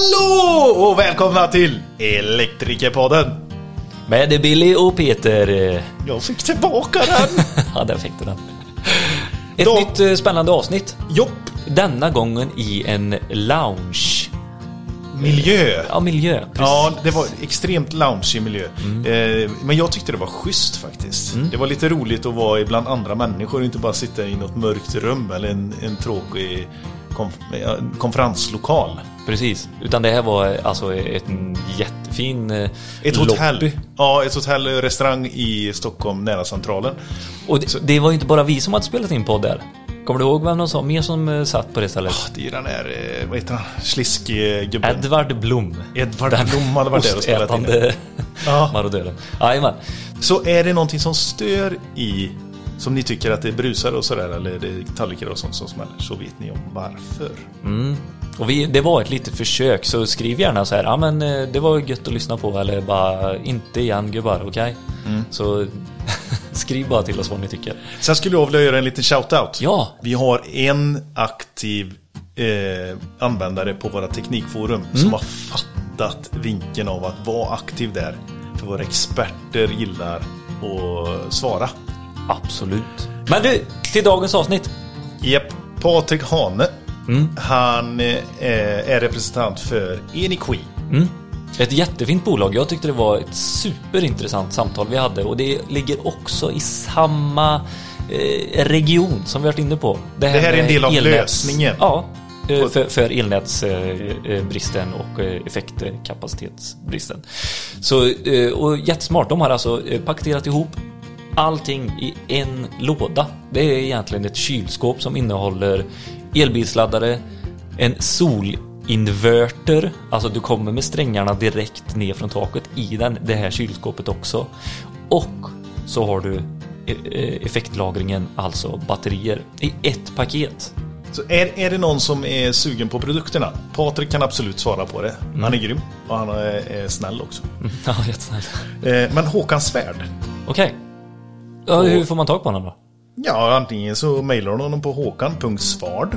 Hallå och välkomna till Elektrikerpodden. Med Billy och Peter. Jag fick tillbaka den. ja, där fick du den. Ett Då- nytt eh, spännande avsnitt. Jopp, Denna gången i en lounge. miljö. Ja, miljö. Ja, det var extremt lounge miljö. Eh, men jag tyckte det var schysst faktiskt. Det var lite roligt att vara bland andra människor och inte bara sitta i något mörkt rum eller en, en tråkig konf- konferenslokal. Precis. Utan det här var alltså ett jättefin eh, Ett hotell. lobby. Ja, ett hotell restaurang i Stockholm nära Centralen. Och det, det var ju inte bara vi som hade spelat in podd där. Kommer du ihåg vem de sa mer som eh, satt på det stället? Det är den här, eh, vad heter han, sliskgubben. Edvard Blom. Edvard Blom hade varit där och spelat in. Ja. marodören. Jajamän. Så är det någonting som stör i, som ni tycker att det brusar och sådär, eller det är tallrikar och sånt som smäller, så vet ni om varför. Och vi, det var ett litet försök, så skriv gärna så här, ja men eh, det var gött att lyssna på, eller bara inte igen gubbar, okej? Mm. Så skriv bara till oss vad ni tycker. Sen skulle jag vilja göra en liten shout-out. Ja. Vi har en aktiv eh, användare på våra teknikforum Mm. som har fattat vinkeln av att vara aktiv där. För våra experter gillar att svara. Absolut. Men du, till dagens avsnitt. Japp, Patrik Hane. Mm. Han eh, är representant för Eniqui. Ett jättefint bolag. Jag tyckte det var ett superintressant samtal vi hade och det ligger också i samma eh, region som vi varit inne på. Det här är en del av elnäts- lösningen. Ja, eh, för, för elnätsbristen och eh, effektkapacitetsbristen. Så, eh, och jättesmart. De har alltså eh, paketerat ihop allting i en låda. Det är egentligen ett kylskåp som innehåller elbilsladdare, en solinverter, alltså du kommer med strängarna direkt ner från taket i den, det här kylskåpet också. Och så har du eh, eh, effektlagringen, alltså batterier, i ett paket. Så är, är det någon som är sugen på produkterna? Patrik kan absolut svara på det. Mm. Han är grym och han är, är snäll också. Ja, jättesnällt. Eh, men Håkan Svärd. Okej. Ja, hur får man tag på honom då? Ja, antingen så mejlar du honom på håkan.svard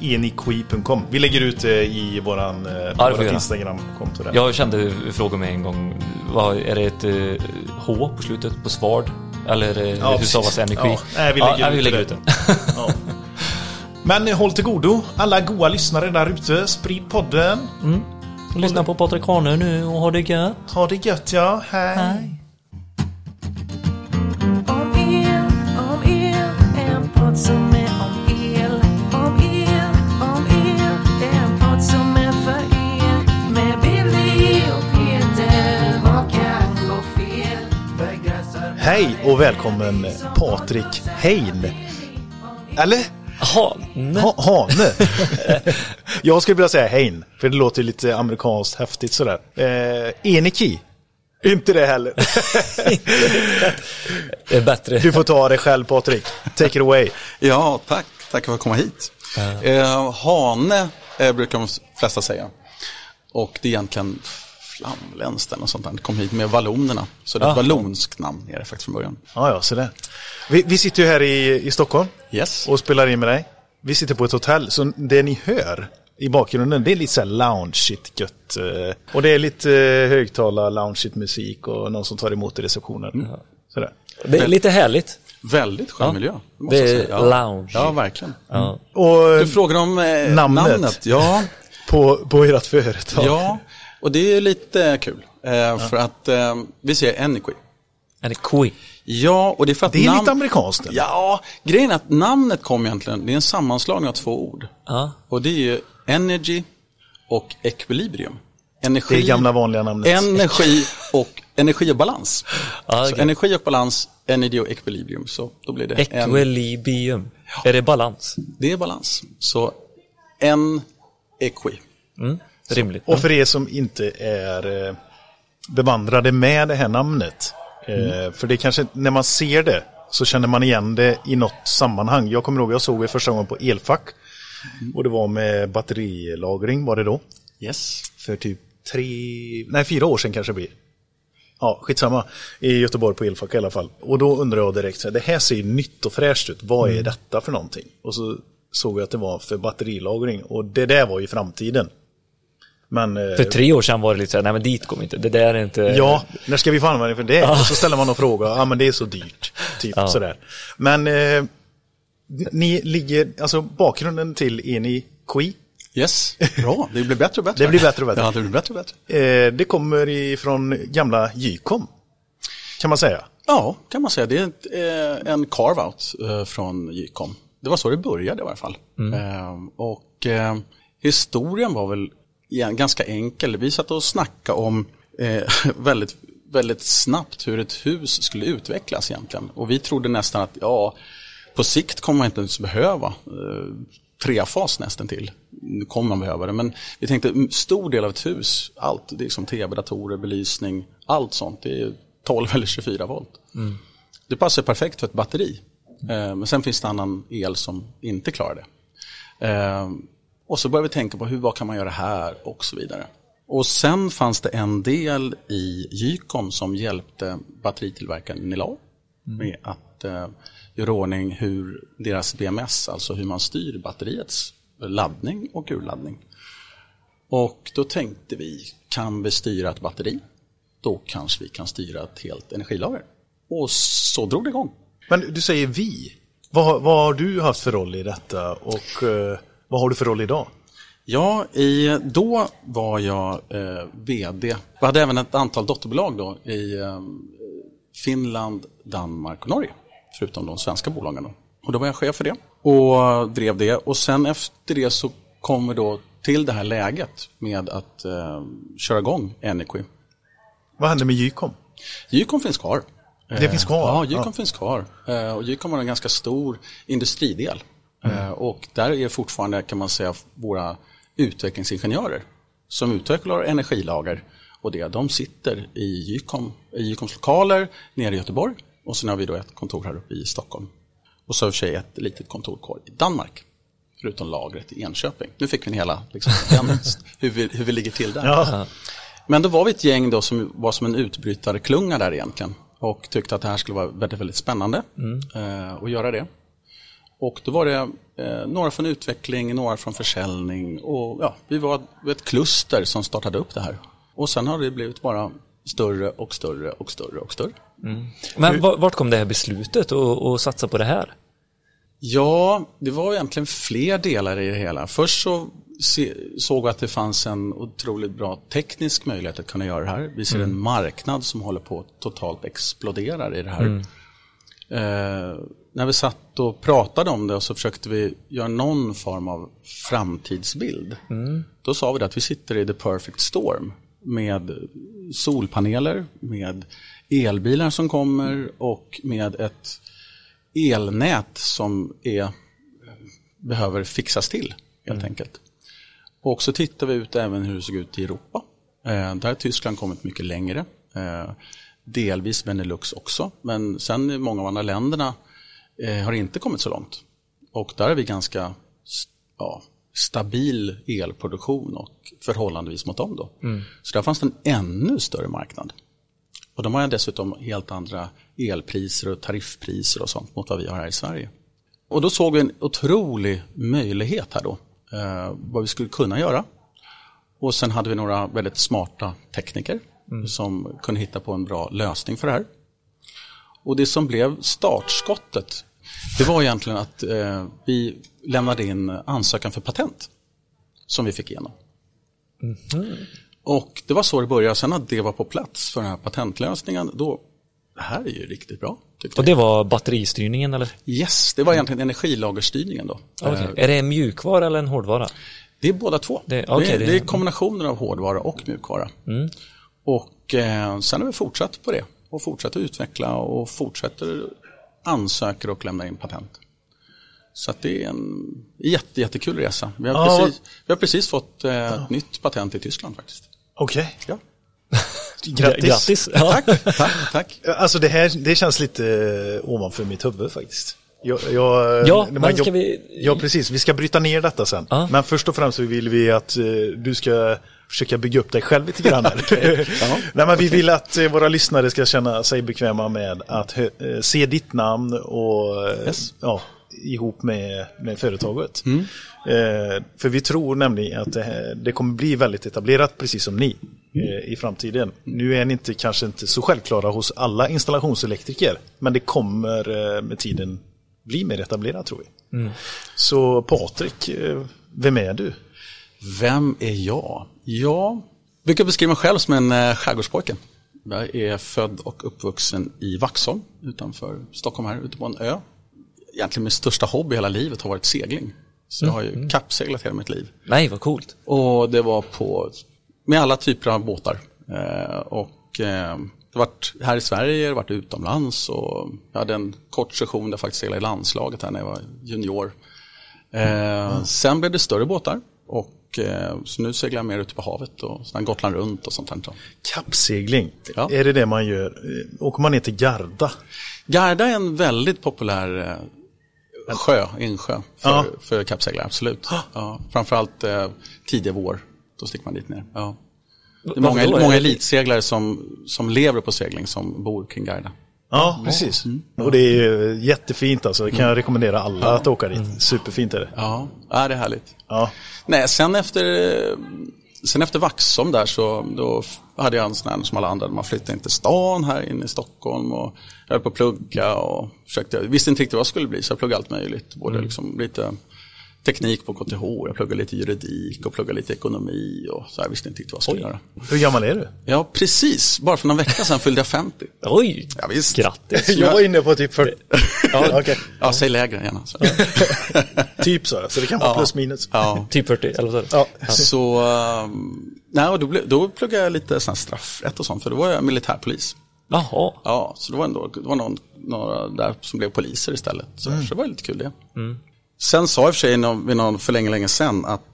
eniqui.com. Vi lägger ut det i våran, eh, göra. Instagram-konto. Jag kände frågan med en gång. Vad, är det ett eh, H på slutet på svard? Eller eh, Ja, hur stavas energi? Ja, nej, vi lägger ja, ut vi lägger det. ut det. Ja. Men eh, håll till godo, alla goa lyssnare där ute. Sprid podden. Lyssna på Patrik Hane nu och ha det gött. Ha det gött ja. Hej. Hej. Hej och välkommen Patrik Hein. Eller? Hane. Ha, hane. jag skulle vilja säga Hein, för det låter lite amerikanskt häftigt sådär. Eh, Eniki. Inte det heller. Det är bättre. Du får ta det själv Patrik. Take it away. Ja, tack. Tack för att komma hit. Eh, hane eh, brukar de flesta säga. Och det är egentligen flamländskt eller något sånt där. Det kom hit med vallonerna. Så det är ett vallonskt namn är det faktiskt från början. Ja, ja, så där. Vi, vi sitter ju här i, i Stockholm Yes. och spelar in med dig. Vi sitter på ett hotell, så det ni hör i bakgrunden, det är lite så här loungeigt gött. eh, Och det är lite eh, högtalar, loungeigt musik och någon som tar emot i receptionen. Sådär. Det är lite härligt. Väldigt skön Ja. miljö. måste Det jag är säga. lounge. Ja, verkligen. Och Du frågar om eh, Namnet. namnet. Ja, på, på ert företag. ja, och det är lite kul. Eh, För att eh, vi säger Energy. Energi. Ja, och det är för att Det är namn... lite amerikanskt. eller? Ja, grejen är att namnet kom egentligen, det är en sammanslagning av två ord. Ja. Och det är ju energy och equilibrium. Energi, Det är gamla vanliga namnet. Energi och energi och balans. Ja, så okej. energi och balans, energy och equilibrium. Så då blir det en, Equilibrium. Är det balans? det är balans. Så en equi. Rimligt. Och för er som inte är eh, bevandrade med det här namnet. Eh, för det kanske, när man ser det så känner man igen det i något sammanhang. Jag kommer ihåg, jag såg det första gången på Elfack. Och det var med batterilagring var det då. Yes. För typ tre, nej fyra år sedan kanske det blir. Ja, skitsamma. I Göteborg på Elfack i alla fall. Och då undrar jag direkt, det här ser nytt och fräscht ut. Vad är detta för någonting? Och så såg jag att det var för batterilagring. Och det där var ju framtiden. Men, eh, För tre år sedan var det lite såhär, nej men dit går vi inte, det där är inte... Ja, när ska vi få användning för det? Och så ställer man någon fråga, ja men det är så dyrt. Typ Ja. sådär. Men eh, ni ligger, alltså bakgrunden till är ni KI? Yes, bra. Det blir bättre och bättre. Det blir bättre och bättre. Ja, det blir bättre och bättre. Eh, det kommer ifrån gamla Jycom. Kan man säga. Ja, kan man säga. Det är ett, eh, en carve-out eh, från Jycom. Det var så det började i alla fall. Eh, och eh, historien var väl ganska enkel. Vi satt och snackade om eh, väldigt, väldigt snabbt hur ett hus skulle utvecklas egentligen. Och vi trodde nästan att ja, på sikt kommer man inte ens behöva eh, trefas nästan till. Nu kommer man behöva det, men vi tänkte stor del av ett hus, allt, det är som tv, datorer, belysning, allt sånt, det är 12 eller 24 volt. Det passar perfekt för ett batteri. Eh, men sen finns det annan el som inte klarar det. Och så började vi tänka på hur, vad kan man göra här och så vidare. Och sen fanns det en del i Jycom som hjälpte batteritillverkaren Nilar med att eh, göra ordning hur deras BMS, alltså hur man styr batteriets laddning och urladdning. Och då tänkte vi, kan vi styra ett batteri? Då kanske vi kan styra ett helt energilager. Och så drog det igång. Men du säger vi. Vad, vad har du haft för roll i detta och eh, vad har du för roll idag? Ja, i, då var jag eh, VD. Vi hade även ett antal dotterbolag då i eh, Finland, Danmark och Norge. Förutom de svenska bolagen. Då. Och då var jag chef för det och drev det. Och sen efter det så kom vi då till det här läget med att eh, köra igång Energy. Vad hände med Jycom? Jycom finns kvar. Det finns kvar? Ja, Jycom Ja. finns kvar. Eh, Och Jycom har en ganska stor industridel. Mm. Eh, Och där är fortfarande, kan man säga, våra utvecklingsingenjörer som utvecklar energilager. Och det, de sitter i, Jycoms lokaler nere i Göteborg. Och sen har vi då ett kontor här uppe i Stockholm. Och så har vi ett litet kontor kvar i Danmark. Förutom lagret i Enköping. Nu fick vi en hela, liksom, den, hur, vi, hur vi ligger till där. Ja. Men då var vi ett gäng då som var som en utbrytarklunga där egentligen. Och tyckte att det här skulle vara väldigt, väldigt spännande eh, att göra det. Och då var det eh, några från utveckling, några från försäljning och ja, vi var ett kluster som startade upp det här. Och sen har det blivit bara större och större och större och större. Men va- vart kom det här beslutet att satsa på det här? Ja, det var egentligen fler delar i det hela. Först så såg vi att det fanns en otroligt bra teknisk möjlighet att kunna göra det här. Vi ser en marknad som håller på att totalt explodera i det här. Eh, när vi satt och pratade om det och så försökte vi göra någon form av framtidsbild. Då sa vi det att vi sitter i the perfect storm med solpaneler, med elbilar som kommer och med ett elnät som är, behöver fixas till helt enkelt. Och så tittar vi ut även hur det såg ut i Europa. Eh, där har Tyskland kommit mycket längre. Eh, delvis Benelux också. Men sen i många av andra länderna eh, har inte kommit så långt. Och där är vi ganska ja, stabil elproduktion och förhållandevis mot dem. Då. Så där fanns det en ännu större marknad. Och de har dessutom helt andra elpriser och tariffpriser och sånt mot vad vi har här i Sverige. Och då såg vi en otrolig möjlighet här då, eh, vad vi skulle kunna göra. Och sen hade vi några väldigt smarta tekniker som kunde hitta på en bra lösning för det här. Och det som blev startskottet, det var egentligen att eh, vi lämnade in ansökan för patent som vi fick igenom. Och det var så det började. Sen att det var på plats för den här patentlösningen, då, det här är ju riktigt bra. Och det var batteristyrningen eller? Yes, det var egentligen energilagerstyrningen då. Okej. Eh, Är det en mjukvara eller en hårdvara? Det är båda två. Det- Det, okej, är, det- det är kombinationen av hårdvara och mjukvara. Och eh, sen har vi fortsatt på det och fortsätter utveckla och fortsätter ansöker och lämna in patent. Så att det är en jätte, jättekul resa. Vi har, Ja. precis, vi har precis fått eh, ett nytt patent i Tyskland faktiskt. Okej, Ja. grattis. Grattis! Ja. Tack, tack, tack. Alltså det här det känns lite eh, ovanför mitt huvud faktiskt. Jag, jag, Ja, man men ska jobb- vi- Ja, precis. Vi ska bryta ner detta sen. Ja. Men först och främst så vill vi att eh, du ska försöka bygga upp dig själv lite grann. Nej, men vi vill att eh, våra lyssnare ska känna sig bekväma med att eh, se ditt namn och eh, Yes. ja, ihop med, med företaget. Eh, för vi tror nämligen att det, här, det kommer bli väldigt etablerat, precis som ni, eh, i framtiden. Nu är ni inte, kanske inte så självklara hos alla installationselektriker, men det kommer eh, med tiden bli mer etablerat tror vi. Så Patrik, vem är du? Vem är jag? Jag brukar beskriva mig själv som en eh, skärgårdspojke. Jag är född och uppvuxen i Vaxholm utanför Stockholm här ute på en ö. Egentligen min största hobby hela livet har varit segling. Så jag har ju kappseglat hela mitt liv. Nej, vad coolt. Och det var på, med alla typer av båtar. Eh, och eh, det har varit här i Sverige, det har varit utomlands och jag hade en kort session där jag faktiskt seglade i landslaget här när jag var junior. Eh, Sen blev det större båtar och eh, så nu seglar jag mer ute på havet och sen Gotland runt och sånt där. Kappsegling, Ja. är det det man gör? Eh, Åker man ner till Garda? Garda är en väldigt populär eh, sjö, insjö för, Ja. för kappseglare, absolut. Ja, framförallt eh, tidig vår, då sticker man dit ner. Ja. Det är många, många elitseglare som, som lever på segling som bor kring Garda. Ja, precis. Och det är jättefint alltså. Det kan jag rekommendera alla att åka dit. Superfint är det. Ja, ja det är härligt. Ja. Nej, sen efter, sen efter Vaxholm där så då hade jag en sån här som alla andra, man flyttade in till stan här inne i Stockholm och jag höll på att plugga och försökte, jag visste inte riktigt vad jag skulle bli så jag pluggade allt möjligt. Både liksom lite teknik på KTH, jag pluggade lite juridik och pluggade lite ekonomi och så jag visste inte riktigt vad jag skulle göra. Hur gammal är du? Ja, precis. Bara för någon vecka sedan fyllde jag 50. Oj! Ja, visst. Grattis! Jag var inne på typ 40. ja, okej. Ja, säg lägre gärna. Så. Typ så, så det kan vara plus minus. Ja. Typ 40, eller du? Ja. Så, um, nej, och då, då pluggade jag lite sån här straffrätt och sånt, för då var jag militärpolis. Jaha. Ja, så det var, ändå, det var någon, några där som blev poliser istället. Så, så det var lite kul det. Sen sa jag för sig vid någon för länge, länge sedan att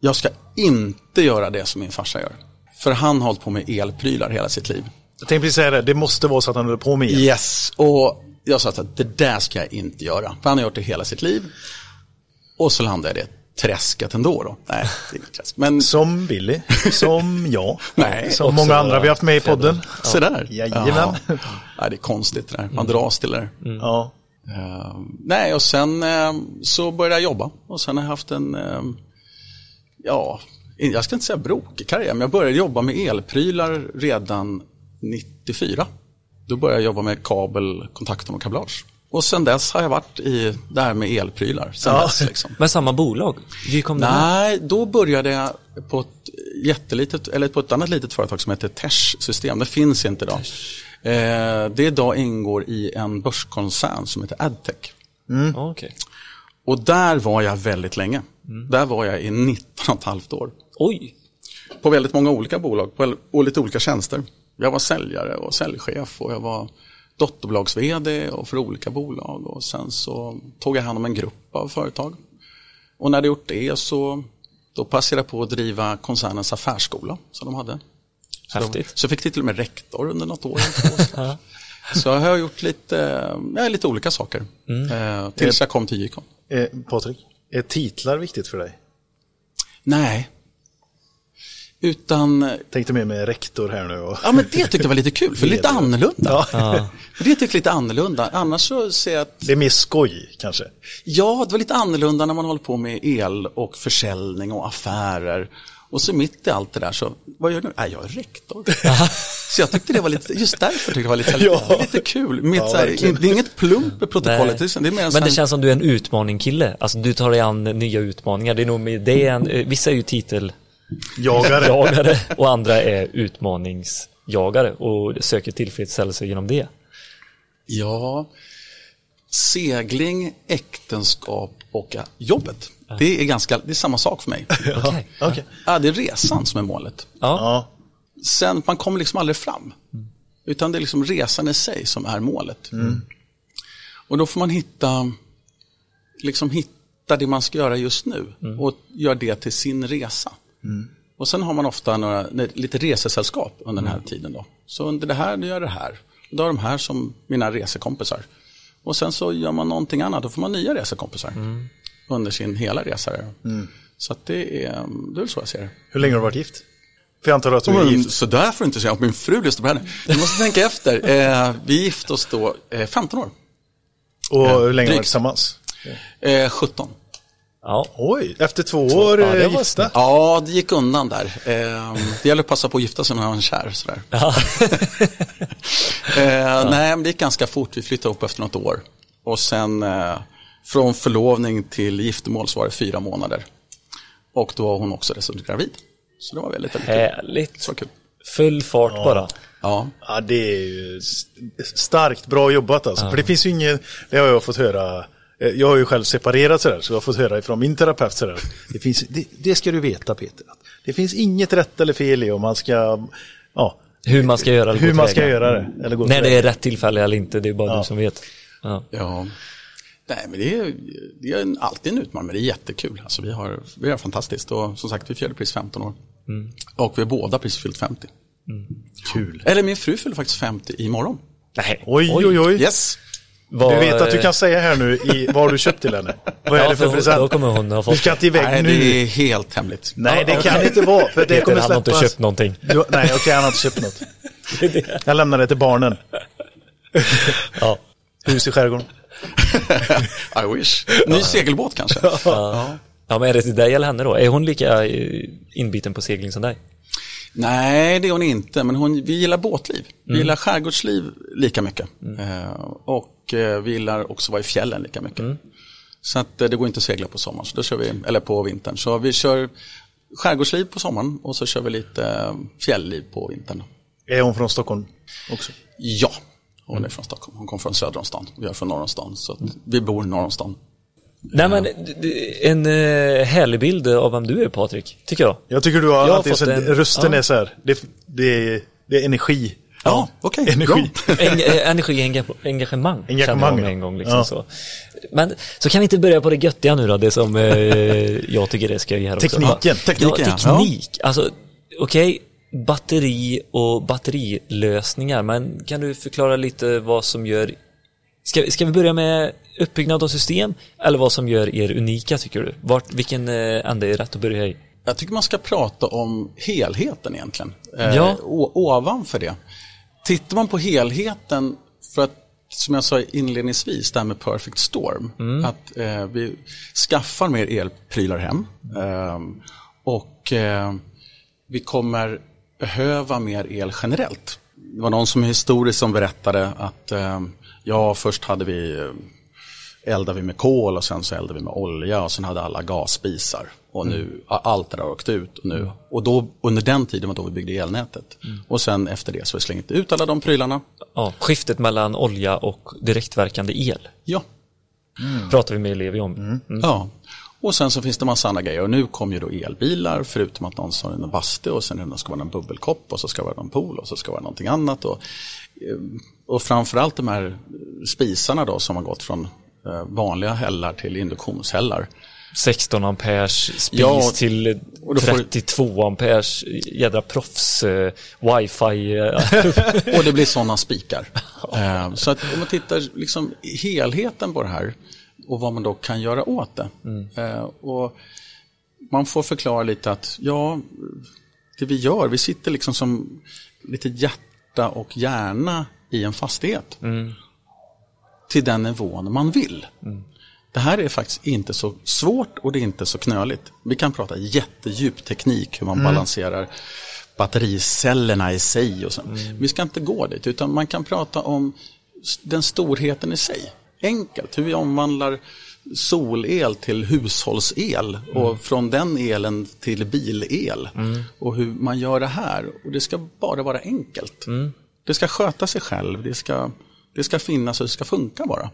jag ska inte göra det som min farsa gör. För han har hållit på med elprylar hela sitt liv. Jag tänkte precis säga det, det måste vara så att han håller på med el. Yes, och jag sa att det där ska jag inte göra. För han har gjort det hela sitt liv. Och så landade jag i det träsket ändå då. Nej, det är inget träsk. Men Som Billy, som jag, Nej, som många andra vi haft med i podden. så där. Jajamän. Ja. Ja, det är konstigt det där. Man dras till det där. Ja. Eh, nej, och sen eh, så började jag jobba. Och sen har jag haft en, eh, ja, jag ska inte säga brokig karriär, men jag började jobba med elprylar redan 94. Då började jag jobba med kabel, kontakter och kablage. Och sen dess har jag varit i det här med elprylar. Sen Ja. dess, liksom. Men samma bolag? Nej, då började jag på ett jättelitet, eller på ett annat litet företag som heter Tesh System. Det finns inte idag. Eh, det idag ingår i en börskoncern som heter Adtech. Ja, Okej. Och där var jag väldigt länge. Där var jag i 19 och ett halvt år. Oj! På väldigt många olika bolag på, och lite olika tjänster. Jag var säljare och säljchef och jag var dotterbolags-vd och för olika bolag. Och sen så tog jag hand om en grupp av företag. Och när jag gjort det så då passade jag på att driva koncernens affärsskola som de hade. Så, de, så fick jag till och med rektor under något år. så jag har gjort lite, ja, lite olika saker. Eh, tills jag kom till Gicon. Eh, Patrik, är titlar viktigt för dig? Nej. Utan, Tänkte mer med rektor här nu. Och... ja men det tyckte jag var lite kul, för lite annorlunda. Ja. Det tyckte jag lite annorlunda. Annars så ser jag att, Det är mer skoj kanske. ja det var lite annorlunda när man håller på med el och försäljning och affärer. Och så mitt i allt det där så, vad gör du? Nej, jag är rektor. så jag tyckte det var lite, just därför tyckte jag det var lite, Ja. lite kul. Mitt, Ja, så här, det är inget plump i protokollet, det är mer en Men det här- känns som du är en utmaning-kille. Alltså du tar dig an nya utmaningar. Det är nog med det är en, vissa är ju titeljagare Jagare. och andra är utmaningsjagare och söker tillfredsställelse genom det. Ja, segling, äktenskap och jobbet. Det är ganska, det är samma sak för mig. Okej. Ja, det är resan som är målet. Ja. Sen, man kommer liksom aldrig fram. Utan det är liksom resan i sig som är målet. Och då får man hitta, liksom hitta det man ska göra just nu och göra det till sin resa. Och sen har man ofta några, lite resesällskap under den här tiden. Då. Så under det här, då gör jag det här. Då har de här som mina resekompisar. Och sen så gör man någonting annat, då får man nya resekompisar. Under sin hela resa. där. Så att det är, det är så jag ser det. Hur länge har du varit gift? För jag antar att du är gift. så där får du inte säga att min fru lyssnar på henne. Du måste tänka efter. Eh, vi gifte oss då eh, 15 år. Och hur länge har ni varit drygt. tillsammans? Eh, 17. Ja. Oj, efter två år Ja, det eh, var gifta. Ja, det gick undan där. Eh, det gäller att passa på att gifta sig när man är kär. Sådär. Ja. Eh, Nej, men det gick ganska fort. Vi flyttade upp efter något år. Och sen eh, från förlovning till giftermål så var det fyra månader. Och då var hon också dessutom gravid. Så det var väldigt, väldigt kul. Härligt. Så kul. Full fart bara. Ja, Ja, det är ju starkt bra jobbat alltså. För det finns ju inget, det har jag fått höra, eh, jag har ju själv separerat sådär, så jag har fått höra ifrån min terapeut sådär. Det, finns, det, det ska du veta Peter. att Det finns inget rätt eller fel i om man ska, ja, Hur man ska göra eller hur man ska göra det. Eller gå När det är rätt tillfälle eller inte, det är bara Ja. du som vet. Ja. ja. Nej, men det är, det är alltid en utmaning, men det är jättekul. Alltså, vi, har, vi har fantastiskt. Och som sagt, vi firade precis 15 år. Och vi har båda precis fyllt 50. Kul. Eller min fru fyller faktiskt 50 imorgon. Nej. Oj, oj, oj. Yes. Vad- Du vet att du kan säga här nu i, vad har du köpt till henne? Vad är Ja, det för present? då kommer hon ha fått Du ska inte iväg Nej, nu. det är helt hemligt. Nej, det kan inte vara. För det Peter, kommer han har inte släppas. köpt någonting. Du, nej, okej, han har inte köpt något. Jag lämnar det till barnen. Ja. Hus i skärgården. I wish. Ny segelbåt kanske. ja, men är det till dig eller henne då? Är hon lika eh, inbiten på segling som dig? Nej, det är hon inte. Men hon, vi gillar båtliv. Vi gillar skärgårdsliv lika mycket. Eh, och eh, vi gillar också vara i fjällen lika mycket. Så att det går inte att segla på sommaren, så då kör vi, eller på vintern. Så vi kör skärgårdsliv på sommaren och så kör vi lite fjällliv på vintern. Är hon från Stockholm också? Ja, hon är från Stockholm. Hon kom från söder om stan. och Jag är från norr om stan. Så att vi bor norr om stan. Nej men, en eh, härlig bild av vem du är Patrik, tycker jag. Jag tycker du har, Jag har så, en- rösten ja. är så här, det, det, är, det är energi. Ja, okej. Energi. bra. En, eh, energi, enga, engagemang, Engagemang, jag ja. en gång. Liksom Ja. så. Men så kan vi inte börja på det göttiga nu då, det som eh, jag tycker är skoj här också. Tekniken. Tekniken, ja. ja. Teknik, alltså okej, batteri och batterilösningar, men kan du förklara lite vad som gör Ska, ska vi börja med uppbyggnad av system eller vad som gör er unika tycker du? Vart, vilken eh, ände är rätt att börja i? Jag tycker man ska prata om helheten egentligen. Eh, Ja. o- ovanför det. Tittar man på helheten, för att som jag sa inledningsvis, det här med perfect storm. Att eh, vi skaffar mer elprylar hem. Eh, och eh, vi kommer behöva mer el generellt. Det var någon som historiskt som berättade att eh, ja, först hade vi eh, eldade vi med kol och sen så eldade vi med olja och sen hade alla gasspisar. Och nu, a- allt det där har åkt ut. Och, nu, och då, under den tiden var då vi byggde elnätet. Och sen efter det så har vi slängt ut alla de prylarna. Ja, skiftet mellan olja och direktverkande el Ja. pratar vi med elever om. Mm. ja. Och sen så finns det massa andra grejer. Och nu kommer ju då elbilar, förutom att någon har en bastu och sen ska vara en bubbelkopp och så ska vara en pool och så ska vara någonting annat. Och, eh, och framförallt de här spisarna då som har gått från eh, vanliga hällar till induktionshällar. 16 amperes spis Ja, till och då får du- 32 amperes jädra proffs eh, wifi. Eh, Och det blir sådana spikar. Eh, Så att om man tittar liksom helheten på det här och vad man då kan göra åt det. Eh, Och man får förklara lite att ja, det vi gör, vi sitter liksom som lite hjärta och hjärna i en fastighet. Till den nivån man vill. Det här är faktiskt inte så svårt och det är inte så knöligt. Vi kan prata jättedjup teknik, hur man balanserar battericellerna i sig och så. Vi ska inte gå dit, utan man kan prata om den storheten i sig. Enkelt, hur vi omvandlar solel till hushållsel och från den elen till bilel. Och hur man gör det här. Och det ska bara vara enkelt. Det ska sköta sig själv, det ska, det ska finnas och det ska funka bara.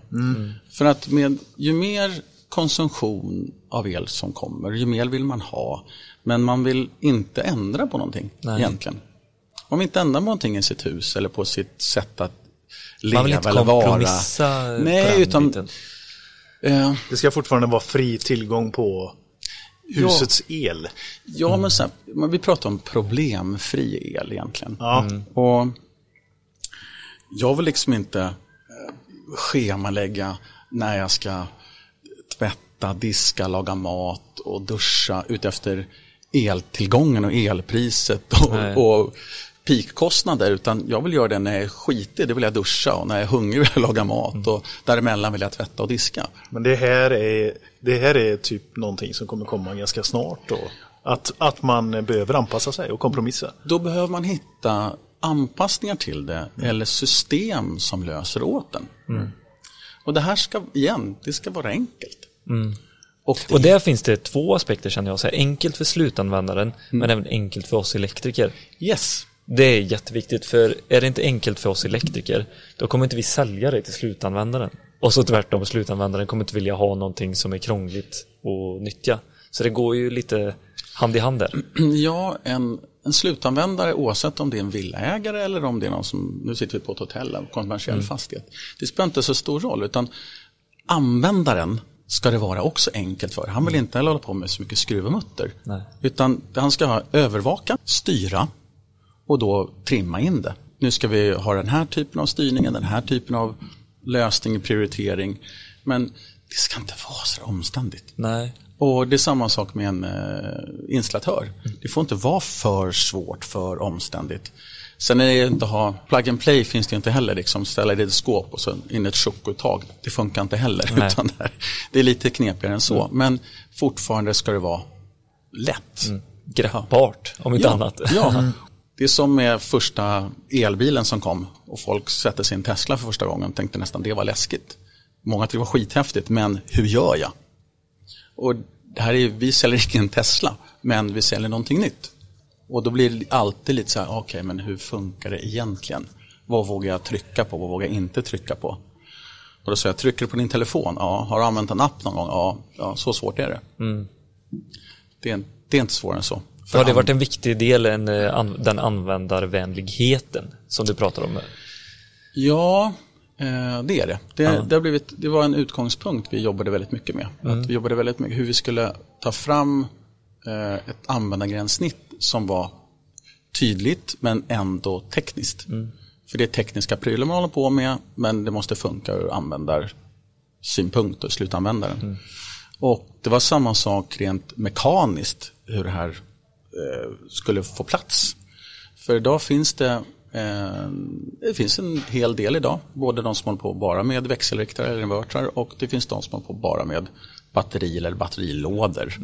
För att med, ju mer konsumtion av el som kommer, ju mer vill man ha. Men man vill inte ändra på någonting Nej. egentligen. Man vill inte ändra på någonting i sitt hus eller på sitt sätt att leva Man vill inte eller vara. kompromissa på Nej, utan biten. eh, Det ska fortfarande vara fri tillgång på husets el. Ja, men så här, men vi pratar om problemfri el egentligen. Ja. Och jag vill liksom inte eh, schemalägga när jag ska tvätta, diska, laga mat och duscha utefter eltillgången och elpriset och, och peakkostnader utan jag vill göra det när jag är skitig, det vill jag duscha och när jag är hungrig vill jag laga mat och däremellan vill jag tvätta och diska. Men det här är, det här är typ någonting som kommer komma ganska snart då. Att, att man behöver anpassa sig och kompromissa. Då behöver man hitta anpassningar till det eller system som löser åt den. Och det här ska, igen, det ska vara enkelt. Och, det, Och där finns det två aspekter känner jag. Så här, enkelt för slutanvändaren, men även enkelt för oss elektriker. yes, Det är jätteviktigt, för är det inte enkelt för oss elektriker, då kommer inte vi sälja det till slutanvändaren. Och så tvärtom, slutanvändaren kommer inte vilja ha någonting som är krångligt att nyttja. Så det går ju lite hand i hand där. Ja, en, en slutanvändare oavsett om det är en villaägare eller om det är någon som, nu sitter vi på ett hotell, en kommersiell fastighet. Det spelar inte så stor roll utan användaren ska det vara också enkelt för. Han vill inte heller hålla på med så mycket skruv och mutter. Nej. Utan han ska övervaka, styra och då trimma in det. Nu ska vi ha den här typen av styrning, den här typen av lösning, prioritering. Men det ska inte vara så omständigt. Nej. Och det är samma sak med en eh, installatör. Det får inte vara för svårt, för omständigt. Sen är det inte ha, plug and play finns det inte heller, liksom ställa det i ett skåp och så in ett chokuttag. Det funkar inte heller. Nej. Utan det, är, det är lite knepigare än så. Men fortfarande ska det vara lätt. Greppbart, om inte Ja, annat. ja. Det är som med första elbilen som kom och folk sätter sin Tesla för första gången och tänkte nästan det var läskigt. Många tyckte det var skithäftigt, men hur gör jag? Och det här är, vi säljer ingen Tesla, men vi säljer någonting nytt. Och då blir det alltid lite så här, okej, men hur funkar det egentligen? Vad vågar jag trycka på? Vad vågar jag inte trycka på? Och då säger jag, trycker du på din telefon? Ja. Har du använt en app någon gång? Ja, ja så svårt är det. Det, är, det är inte svårare än så. För Har det varit en viktig del, en, eh, an, den användarvänligheten som du pratar om? Ja, eh, det är det. Det, det, har blivit, det var en utgångspunkt vi jobbade väldigt mycket med. Att vi jobbade väldigt mycket hur vi skulle ta fram eh, ett användargränssnitt som var tydligt men ändå tekniskt. För det är tekniska prylar man håller på med men det måste funka ur användarsynpunkt och slutanvändaren. Och det var samma sak rent mekaniskt hur det här skulle få plats. För idag finns det, eh, det finns en hel del idag. Både de som håller på bara med växelriktare eller invertrar och det finns de som håller på bara med batteri eller batterilådor.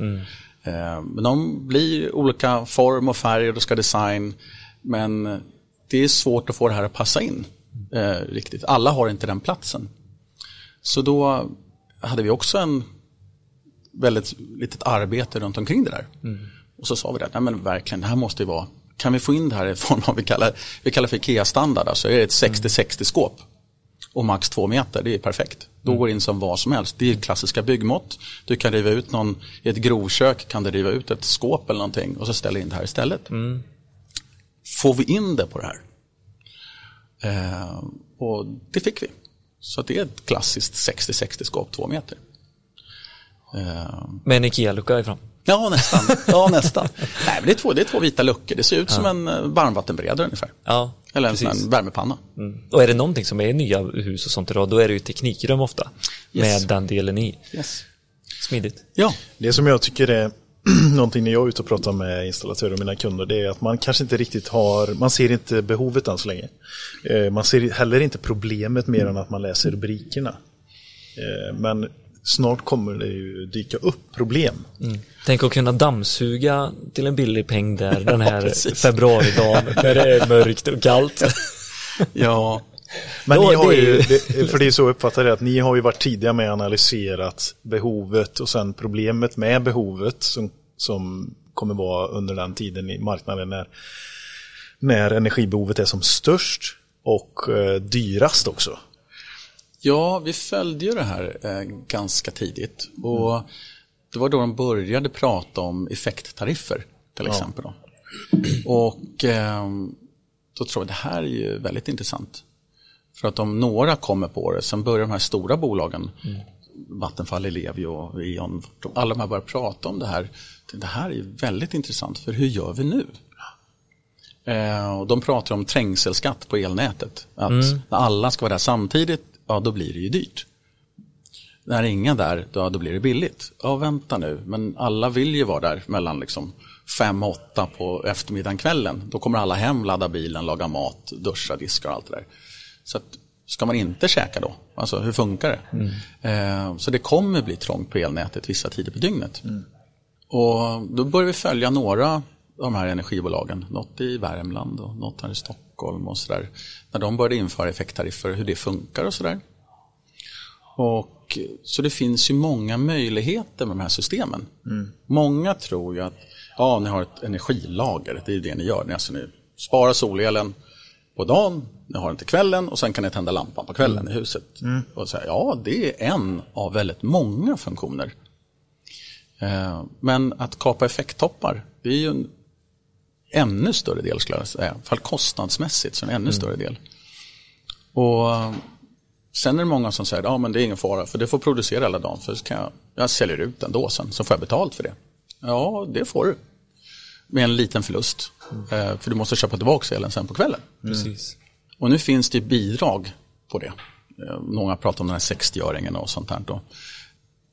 Eh, men de blir olika form och färg och det ska design. Men det är svårt att få det här att passa in eh, riktigt. Alla har inte den platsen. Så då hade vi också en väldigt litet arbete runt omkring det där. Och så sa vi det, nej men verkligen, det här måste ju vara, kan vi få in det här i form av, vi kallar, vi kallar för IKEA-standard, alltså är det ett 60-60 skåp och max två meter, det är perfekt. Då går det in som vad som helst. Det är klassiska byggmått. Du kan riva ut någon, i ett grovkök kan du riva ut ett skåp eller någonting och så ställa in det här istället. Får vi in det på det här? Eh, och det fick vi. Så att det är ett klassiskt 60-60 skåp, två meter. Eh, Med en IKEA-lucka ifrån. Ja, nästan. Ja, nästan. Nej, men det, är två, det är två vita luckor. Det ser ut som en eh, varmvattenberedare ungefär. Ja, Eller en, sån precis. här värmepanna. Mm. Och är det någonting som är i nya hus och sånt idag, då är det ju teknikrum ofta. Yes. Med den delen i. Yes. Smidigt. Ja, Det som jag tycker är någonting när jag är ute och pratar med installatörer och mina kunder, det är att man kanske inte riktigt har, man ser inte behovet än så länge. Eh, Man ser heller inte problemet mer än att man läser rubrikerna. Eh, Men snart kommer det ju dyka upp problem. Tänk att kunna dammsuga till en billig peng där den här precis. februaridagen när det är mörkt och kallt. ja. Men Ja, ni har ju, det- för det är så jag uppfattar det, att ni har ju varit tidiga med att analyserat behovet och sen problemet med behovet som, som kommer vara under den tiden i marknaden när, när energibehovet är som störst och eh, dyrast också. Ja, vi följde ju det här eh, ganska tidigt. Och det var då de började prata om effekttariffer till exempel. Då. Och eh, då tror jag det här är ju väldigt intressant. För att om några kommer på det, sen börjar de här stora bolagen, Vattenfall, Ellevio och E.ON, alla de här börjar prata om det här. Det här är ju väldigt intressant, för hur gör vi nu? Eh, och de pratar om trängselskatt på elnätet. Att när alla ska vara där samtidigt, ja då blir det ju dyrt. När är där, då, då blir det billigt. Ja, vänta nu, men alla vill ju vara där mellan liksom fem, åtta på eftermiddagen, kvällen. Då kommer alla hem, ladda bilen, laga mat, duscha, diska och allt det där. Så att, ska man inte käka då? Alltså hur funkar det? Eh, så det kommer bli trångt på elnätet vissa tider på dygnet. Och då börjar vi följa några de här energibolagen. Något i Värmland och något här i Stockholm och sådär. När de började införa effekttariffer, hur det funkar och sådär. Och, så det finns ju många möjligheter med de här systemen. Många tror ju att ja, ni har ett energilager, det är det ni gör. Ni, alltså, ni sparar solelen på dagen, ni har den till kvällen och sen kan ni tända lampan på kvällen i huset. Och säga, ja, det är en av väldigt många funktioner. Eh, Men att kapa effekttoppar, det är ju en ännu större del skulle jag säga. I alla fall kostnadsmässigt så en ännu större del. Och sen är det många som säger, ja men det är ingen fara för det får producera hela dagen för så kan jag, jag säljer ut den då sen så får jag betalt för det. Ja, det får du. Med en liten förlust. Eh, För du måste köpa tillbaka elen sen på kvällen. Precis. Och nu finns det bidrag på det. Eh, Många pratar om den här 60-öringen och sånt här. Då.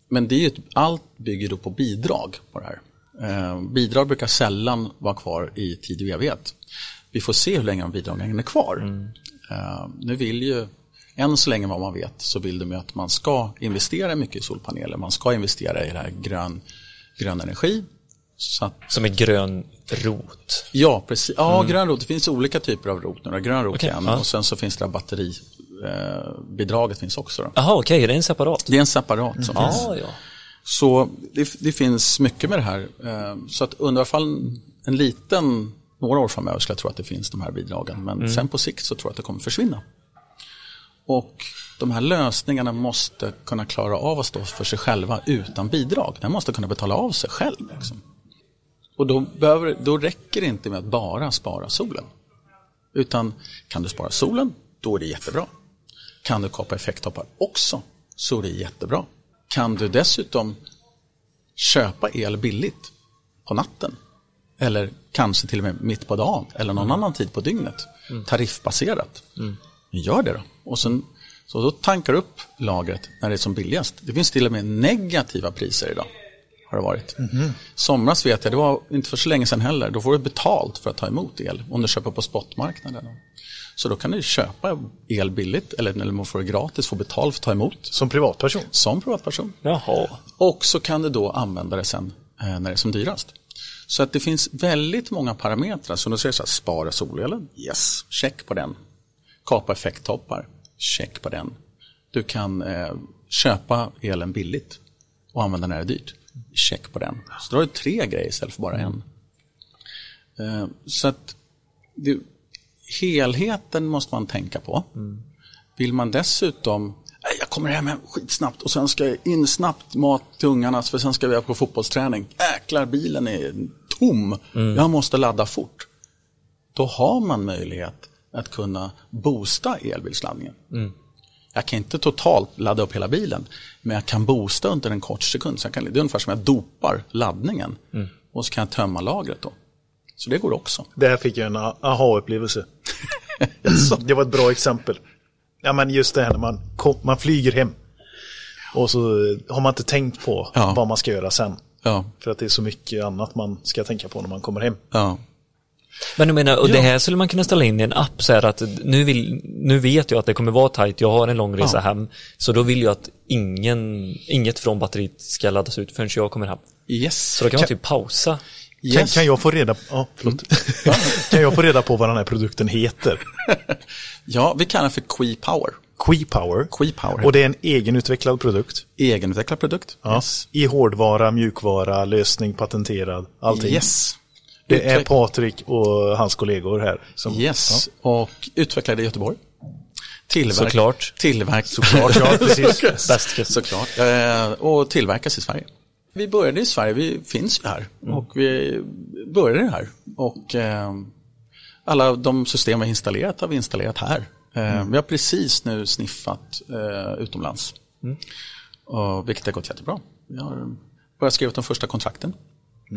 Men det är ju allt bygger då på bidrag på det här. Eh, bidrag brukar sällan vara kvar i tid och evighet. Vi får se hur länge bidragen är kvar. Eh, nu vill ju, än så länge vad man vet, så vill de ju att man ska investera mycket i solpaneler. Man ska investera i det här grön, grön energi. Att Som är grön rot. Ja, precis. Ja, grön rot. Det finns olika typer av rot. Några grön rot Okej, igen. ja. Och sen så finns det här batteribidraget finns också. Jaha, okej, är det en separat? Det är en separat som finns. Ja, ja. Så det, det finns mycket med det här. Eh, Så att under i alla fall en liten, några år framöver skulle jag tro att det finns de här bidragen. Men sen på sikt så tror jag att det kommer försvinna. Och de här lösningarna måste kunna klara av att stå för sig själva utan bidrag. Den måste kunna betala av sig själv. Liksom. Och då, behöver, då räcker det inte med att bara spara solen. Utan kan du spara solen, då är det jättebra. Kan du kapa effekttoppar också, så är det jättebra. Kan du dessutom köpa el billigt på natten, eller kanske till och med mitt på dagen, eller någon annan tid på dygnet, tariffbaserat, gör det då. Och sen, så då tankar du upp lagret när det är som billigast. Det finns till och med negativa priser idag. Har det varit. Somras vet jag, det var inte för så länge sedan heller, då får du betalt för att ta emot el om du köper på spotmarknaden. Så då kan du köpa el billigt eller, eller man får det gratis, få betalt för att ta emot Som privatperson. som privatperson. Jaha. Och så kan du då använda det sen eh, när det är som dyrast. Så att det finns väldigt många parametrar. Så då säger så här, spara solelen, yes, check på den. Kapa effekttoppar, check på den. Du kan eh, köpa elen billigt och använda när det är dyrt, check på den. Så då har du tre grejer istället för bara en. Eh, så att det, helheten måste man tänka på. Vill man dessutom, jag kommer hem, hem skitsnabbt och sen ska jag in snabbt mat till ungarna för sen ska vi på fotbollsträning. Jäklar, bilen är tom, jag måste ladda fort. Då har man möjlighet att kunna boosta elbilsladdningen. Jag kan inte totalt ladda upp hela bilen, men jag kan boosta under en kort sekund. Så jag kan, det är ungefär som jag dopar laddningen och så kan jag tömma lagret då. Så det går också. Där fick jag en aha-upplevelse. det var ett bra exempel. Ja, men just det här när man, kom, man flyger hem. Och så har man inte tänkt på Ja. vad man ska göra sen. Ja, För att det är så mycket annat man ska tänka på när man kommer hem. ja. Men du menar, och det här skulle man kunna ställa in i en app så här att nu, vill, nu vet jag att det kommer vara tajt, jag har en lång resa Ja. hem, så då vill jag att ingen, inget från batteriet ska laddas ut förrän jag kommer hem. Yes. Så då kan man typ pausa. Kan, yes. kan jag få reda på, ja, förlåt. kan jag få reda på vad den här produkten heter? Ja, vi kallar den för Qi Power. Qi Power. Qi Power. Och det är en egenutvecklad produkt. Egenutvecklad produkt. Ja. Yes. I hårdvara, mjukvara, lösning, patenterad, allting. yes. Det är Patrik och hans kollegor här. Som, Yes, och utvecklade i Göteborg. Tillverk- Såklart. Tillverk- Såklart, ja, precis. Bäst. Såklart. Eh, och tillverkas i Sverige. Vi började i Sverige, vi finns ju här. Och vi började här. Och eh, alla de system vi har installerat har vi installerat här. Eh, Vi har precis nu sniffat eh, utomlands. Och, vilket har gått jättebra. Vi har börjat skriva de första kontrakten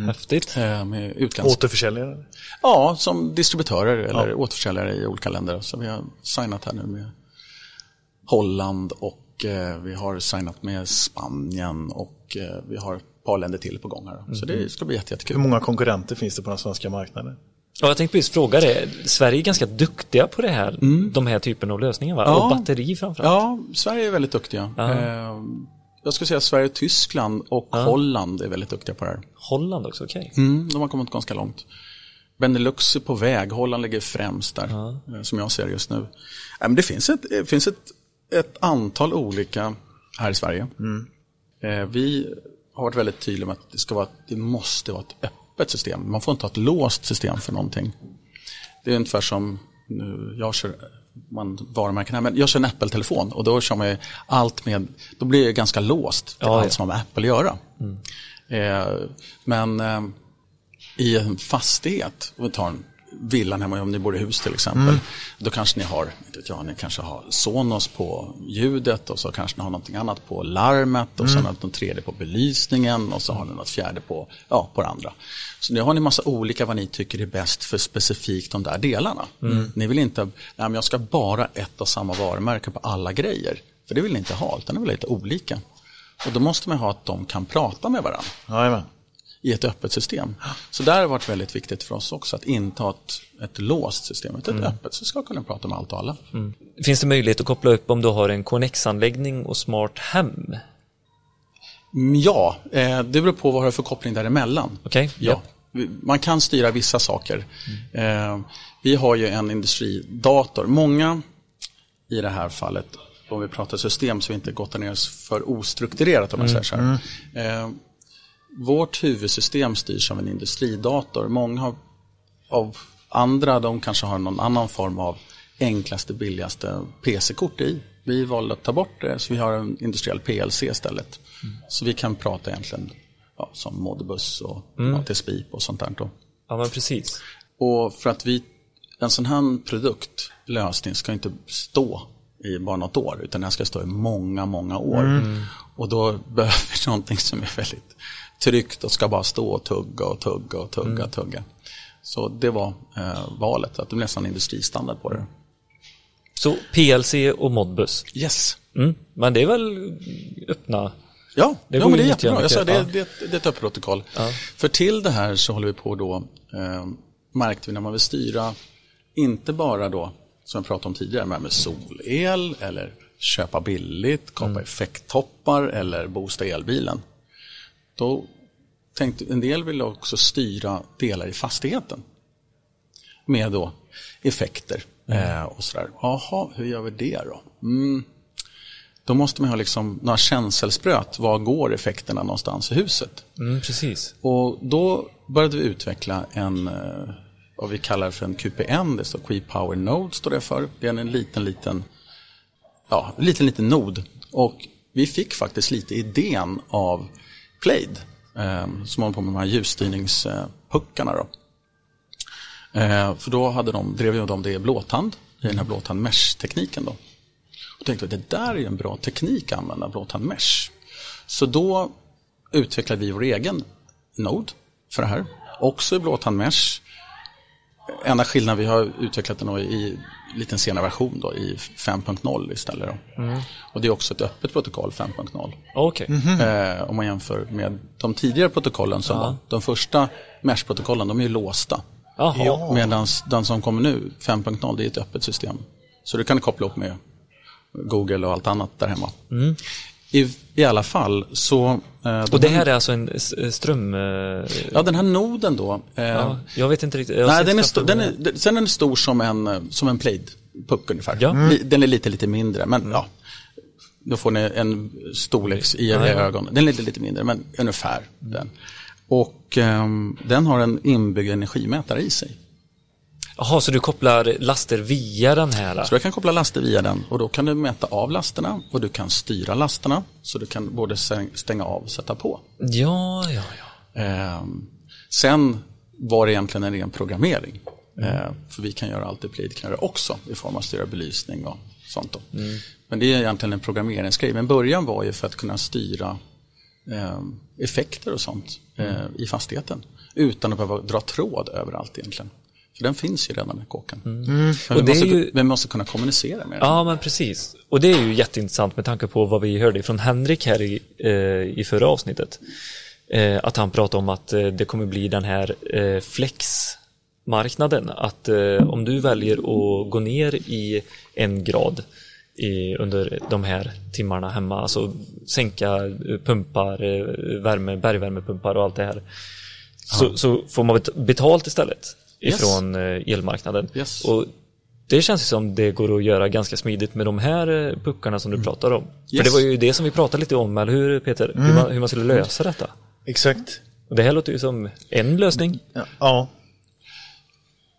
Häftigt. eh, med utländska Återförsäljare. Ja, som distributörer eller återförsäljare i olika länder. Så vi har signat här nu med Holland och eh, vi har signat med Spanien och vi har par länder till på gång här. Så det ska bli jätte, jättekul. Hur många konkurrenter finns det på den svenska marknaden? Ja, jag tänkte precis fråga det. Sverige är ganska duktiga på det här, de här typen av lösningar va? Ja. Och batteri framförallt. Ja, Sverige är väldigt duktiga. Eh, jag skulle säga Sverige, Tyskland och Holland är väldigt duktiga på det här. Holland också, okej. Mm, de har kommit ganska långt. Benelux är på väg, Holland ligger främst där, eh, som jag ser just nu. Men det finns, ett, det finns ett, ett antal olika här i Sverige. Eh, vi har varit väldigt tydliga med att det, ska vara, det måste vara ett öppet system. Man får inte ha ett låst system för någonting. Det är ungefär som, nu, jag kör man varumärken här, men jag kör en Apple-telefon och då kör man allt med, då blir det ganska låst till Ja, allt ja. som har med Apple att göra. Eh, men eh, i en fastighet, om vi tar en villan hemma, om ni bor i hus till exempel, då kanske ni har, inte vet jag, ni kanske har Sonos på ljudet och så kanske ni har någonting annat på larmet och så har ni något tredje på belysningen och så har ni något fjärde på, ja, på det andra. Så nu har ni massa olika vad ni tycker är bäst för specifikt de där delarna. Ni vill inte, nej men jag ska bara ett och samma varumärke på alla grejer. För det vill ni inte ha, utan ni vill ha lite olika. Och då måste man ha att de kan prata med varandra Jajamän. I ett öppet system. Så där har det varit väldigt viktigt för oss också att inte ha ett, ett låst system, utan ett öppet så ska kunna prata med allt och alla. Finns det möjlighet att koppla upp om du har en Connex-anläggning och smart hem? Mm, Ja, eh, det beror på vad du har för koppling däremellan. Okej, Ja. Vi- Man kan styra vissa saker. Eh, vi har ju en industridator. Många i det här fallet, om vi pratar system så vi inte gottar ner oss för ostrukturerat om man säger så här. Eh, vårt huvudsystem styrs av en industridator. Många av, andra, de kanske har någon annan form av enklaste, billigaste PC-kort i. Vi valde att ta bort det, så vi har en industriell PLC istället. Så vi kan prata egentligen ja, som Modbus och ja, TSPIP och sånt där. Då. Ja, men precis. Och för att vi, en sån här produkt, lösning, ska inte stå i bara något år, utan den ska stå i många, många år. Och då behöver vi någonting som är väldigt tryggt och ska bara stå och tugga och tugga och tugga och tugga. Så det var eh, valet, att det blev nästan industristandard på det. Så PLC och Modbus. Yes. Mm. Men det är väl öppna... Ja, Det ja men det är jättebra. Jag sa, det, det, det är ett öppet protokoll. För till det här så håller vi på då, eh, märkte vi när man vill styra, inte bara då, som jag pratade om tidigare, med, med solel eller köpa billigt, kapa Mm. effekttoppar eller boosta elbilen. Då tänkte en del ville också styra delar i fastigheten. Med då effekter Mm. eh, och sådär. Jaha, hur gör vi det då? Mm. Då måste man ha liksom några känselspröt. Var går effekterna någonstans i huset? Mm, precis. Och då började vi utveckla en, eh, vad vi kallar för en QPN, det står Qi Power Node står det för. Det är en liten, liten, ja, en liten, liten nod. Och vi fick faktiskt lite idén av Plaid, eh, som håller på med de här ljusstyrningspuckarna. Då. Eh, för då hade de, drev ju de det i blåtand, i den här blåtand mesh-tekniken. Då. Och tänkte att det där är ju en bra teknik att använda, blåtand mesh. Så då utvecklade vi vår egen Node för det här. Också i blåtand mesh. Enda skillnaden, vi har utvecklat den i lite senare version då, i 5.0 istället. Då. Och det är också ett öppet protokoll 5.0. Okej. Eh, om man jämför med de tidigare protokollen som var, de första mesh-protokollen, de är ju låsta. Jaha. Medan den som kommer nu, 5.0, det är ett öppet system. Så du kan koppla upp med Google och allt annat där hemma. I, I alla fall så... Eh, Mm. Och det här- är alltså en s- ström... eh, Ja, den här noden då. Eh, ja, jag vet inte riktigt. Nej, den är, framför sto- den är, den, sen är den stor som en, eh, som en Plaid-puck ungefär. Ja. Mm. Den är lite, lite mindre, men ja. Då får ni en storleks i era Ja, ja. ögon. Den är lite, lite mindre, men ungefär den. Och ehm, den har en inbyggd energimätare i sig. Jaha, så du kopplar laster via den här? Så du kan koppla laster via den och då kan du mäta av lasterna och du kan styra lasterna. Så du kan både stäng- stänga av och sätta på. Ja, ja, ja. Ehm, sen var det egentligen en ren programmering. Ehm, för vi kan göra allt det Plaid kan göra också i form av styra belysning och sånt. Då. Men det är egentligen en programmeringsgrej. Men början var ju för att kunna styra ehm, effekter och sånt eh, i fastigheten. Utan att behöva dra tråd överallt egentligen. Den finns ju redan i kåken. Men Och vi, måste, ju- vi måste kunna kommunicera med den. Ja, men precis. Och det är ju jätteintressant med tanke på vad vi hörde från Henrik här i, eh, i förra avsnittet. eh, att han pratade om att eh, det kommer bli den här eh, flexmarknaden. Att eh, om du väljer att gå ner i en grad i, under de här timmarna hemma, alltså sänka eh, pumpar, värme, bergvärmepumpar och allt det här. Så, så får man bet- betalt istället. Ifrån eh, elmarknaden. Yes. Och det känns ju som det går att göra ganska smidigt med de här eh, puckarna som du pratar om. För Mm. Yes. Mm. det var ju det som vi pratade lite om, eller hur Peter? Hur, man, hur man skulle lösa detta. Exakt. Och det här låter ju som en lösning. Ja. ja.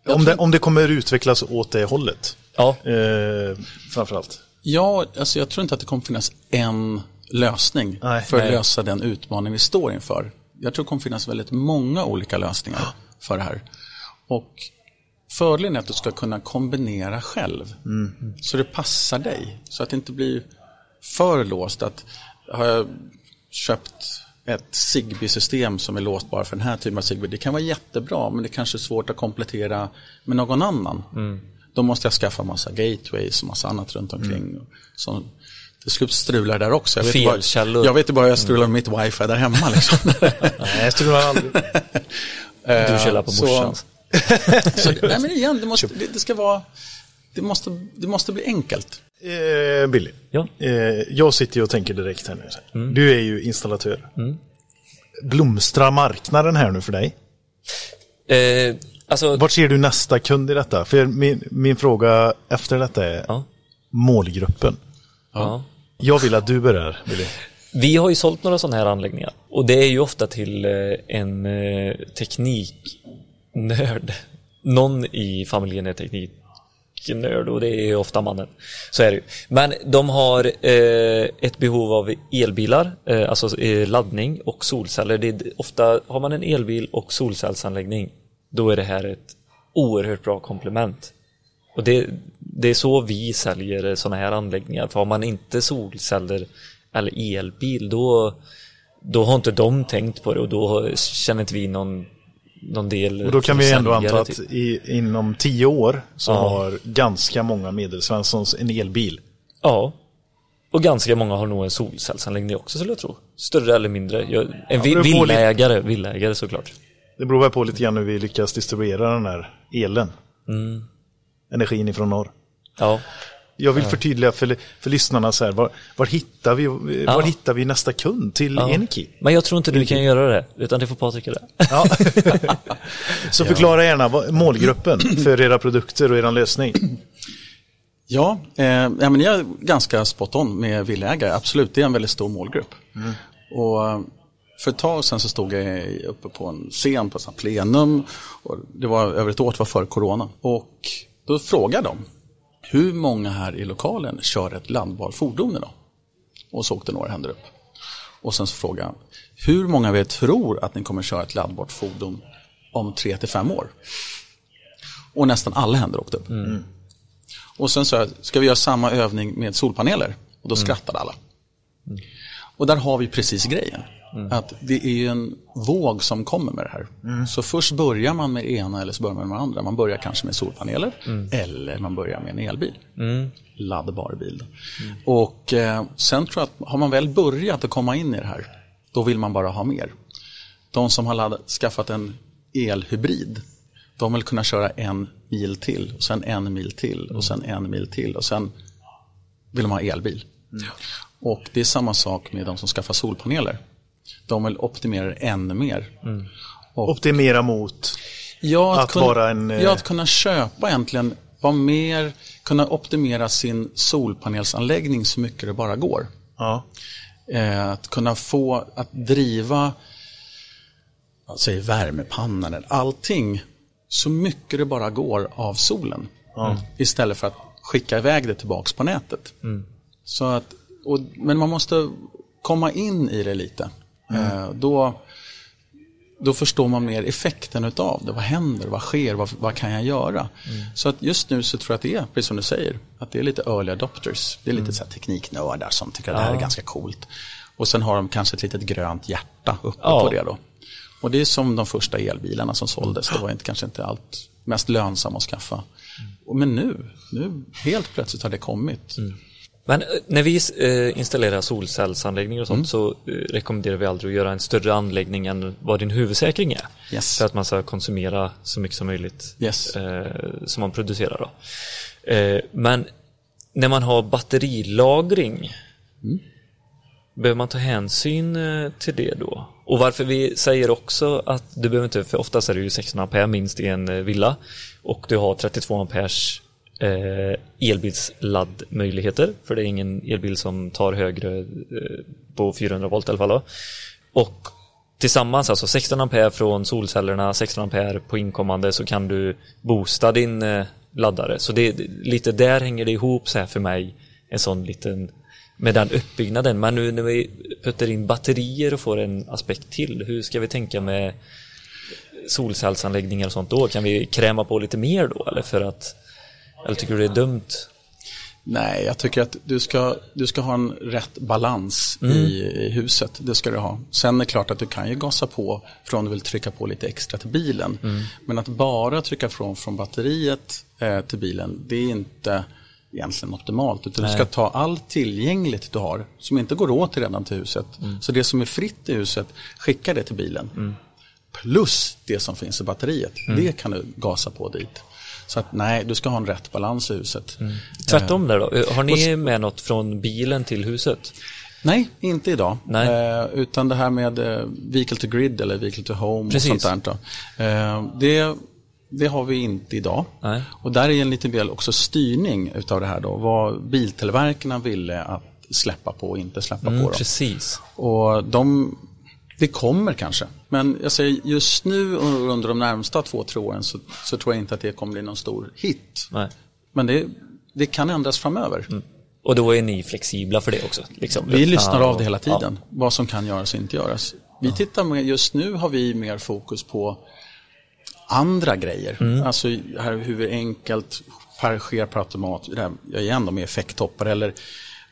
Om, det, om det kommer utvecklas åt det hållet. Ja, Eh, framförallt. Ja, alltså jag tror inte att det kommer finnas en lösning Nej, för att nej. lösa den utmaning vi står inför. Jag tror det kommer finnas väldigt många olika lösningar för det här. Och fördelen är att du ska kunna kombinera själv. Så det passar dig. Så att det inte blir för låst. Att har jag köpt ett Zigbee-system som är låst bara för den här typen av Zigbee. Det kan vara jättebra men det kanske är svårt att komplettera med någon annan. Då måste jag skaffa massa gateways och massa annat runt omkring. Så till slut strular där också. Jag vet, Felkällor. bara, jag vet bara hur jag strular med mitt wifi där hemma. Liksom. Nej, jag tror aldrig. du källar på så- morsans. Så, nej men igen, det, måste, det, det ska vara, det måste, det måste bli enkelt. Eh, Billy. Ja. Eh, jag sitter ju och tänker direkt här nu. Du är ju installatör. Blomstrar marknaden här nu för dig? Eh, alltså, Vart ser du nästa kund i detta? För min, min fråga efter detta är ja, målgruppen. ja. Jag vill att du börjar, Billy. Vi har ju sålt några sådana här anläggningar och det är ju ofta till eh, en eh, Nörd? Någon i familjen är tekniknörd och det är ofta mannen. Så är det ju. Men de har eh, ett behov av elbilar, eh, alltså eh, laddning och solceller. Det är, ofta har man en elbil och solcellsanläggning, då är det här ett oerhört bra komplement. Och det, det är så vi säljer sådana här anläggningar. För har man inte solceller eller elbil då, då har inte de tänkt på det och då känner inte vi någon, någon del Och då kan vi ändå anta att till- i, inom tio år så Ja. har ganska många medelsvenssons en elbil. Ja. Och ganska många har nog en solcellsanläggning också skulle jag tro. Större eller mindre. Jag, en vi, beror på lite- villaägare, villaägare såklart. Det beror väl på lite grann hur vi lyckas distribuera den här elen. Mm. Energin ifrån norr. Ja. Jag vill förtydliga för, för lyssnarna så här, var, var, hittar vi, var hittar vi nästa kund till ja. Enki? Men jag tror inte du kan göra det, utan det får Patrik göra. Ja. så förklara gärna målgruppen för era produkter och er lösning. Ja, eh, ja men jag är ganska spot on med villägare. Absolut, det är en väldigt stor målgrupp. Och eh, för ett tag sedan så stod jag uppe på en scen på ett plenum. Och det var över ett år, det var före corona. Och då frågade de, hur många här i lokalen kör ett laddbart fordon idag? Och så åkte några händer upp. Och sen så frågade jag, hur många av er tror att ni kommer köra ett laddbart fordon om tre till fem år? Och nästan alla händer åkte upp. Och sen sa jag, ska vi göra samma övning med solpaneler? Och då skrattade alla. Och där har vi precis grejen. Att det är en våg som kommer med det här. Så först börjar man med det ena eller så börjar man med det andra. Man börjar kanske med solpaneler eller man börjar med en elbil. Laddbar bil. Och eh, sen tror jag att har man väl börjat att komma in i det här, då vill man bara ha mer. De som har laddat, skaffat en elhybrid, de vill kunna köra en mil till, och sen en mil till och sen en mil till och sen vill de ha elbil. Och det är samma sak med de som skaffar solpaneler. De vill optimera ännu mer. Och, Optimera mot... ja, att kunna, vara en, eh, ja, att kunna köpa egentligen, vara mer, kunna optimera sin solpanelsanläggning så mycket det bara går. Ja. Eh, att kunna få, att driva säger värmepannan, eller allting så mycket det bara går av solen. Istället för att skicka iväg det tillbaks på nätet. Så att, och, men man måste komma in i det lite. Eh, då, då förstår man mer effekten utav det. Vad händer? Vad sker? Vad, vad kan jag göra? Så att just nu så tror jag att det är, precis som du säger, att det är lite early adopters. Det är lite så här tekniknördar som tycker att det här är ganska coolt. Och sen har de kanske ett litet grönt hjärta uppe Ja. på det då. Och det är som de första elbilarna som såldes. Det var inte, kanske inte allt mest lönsamma att skaffa. Och Men nu, nu helt plötsligt har det kommit. Men eh, när vi eh, installerar solcellsanläggningar och sånt Mm. så eh, rekommenderar vi aldrig att göra en större anläggning än vad din huvudsäkring är. Yes. För att man ska konsumera så mycket som möjligt Yes. som man producerar. Då. Men när man har batterilagring Mm. Behöver man ta hänsyn till det då? Och varför vi säger också att du behöver inte, för oftast är det ju 16 ampere minst i en villa och du har 32 amperes eh, elbilsladdmöjligheter för det är ingen elbil som tar högre eh, på 400 volt i alla fall då. Och tillsammans, alltså 16 ampere från solcellerna, 16 ampere på inkommande så kan du boosta din eh, laddare. Så det, lite där hänger det ihop så här för mig, en sån liten med den uppbyggnaden. Men nu när vi puttar in batterier och får en aspekt till, hur ska vi tänka med solcellsanläggningar och sånt då? Kan vi kräma på lite mer då? Eller för att, eller tycker du det är dumt? Nej, jag tycker att du ska, du ska ha en rätt balans Mm. i, huset. Det ska du ha. Sen är det klart att du kan ju gasa på för om du vill trycka på lite extra till bilen. Mm. Men att bara trycka från, från batteriet eh, till bilen, det är inte egentligen optimalt. Utan Nej. du ska ta allt tillgängligt du har som inte går åt redan till huset. Mm. Så det som är fritt i huset, skicka det till bilen. Plus det som finns i batteriet, Mm. det kan du gasa på dit. Så att nej, du ska ha en rätt balans i huset. Mm. Tvärtom där då? Har ni med något från bilen till huset? Nej, inte idag. Nej. Eh, utan det här med eh, vehicle to grid eller vehicle to home Precis. och sånt där. Eh, det, det har vi inte idag. Nej. Och där är en liten del också styrning utav det här då. Vad biltillverkarna ville att släppa på och inte släppa Mm, på. Då. precis. Och de, det kommer kanske. Men jag säger just nu och under de närmsta två, tre åren så, så tror jag inte att det kommer bli någon stor hit. Nej. Men det, det kan ändras framöver. Och då är ni flexibla för det också? Liksom. Vi lyssnar Ja, av det hela ja. tiden, vad som kan göras och inte göras. Vi tittar med, just nu har vi mer fokus på andra grejer. Mm. Alltså här, hur vi enkelt sker per automat, det här, igen då med effekttoppar eller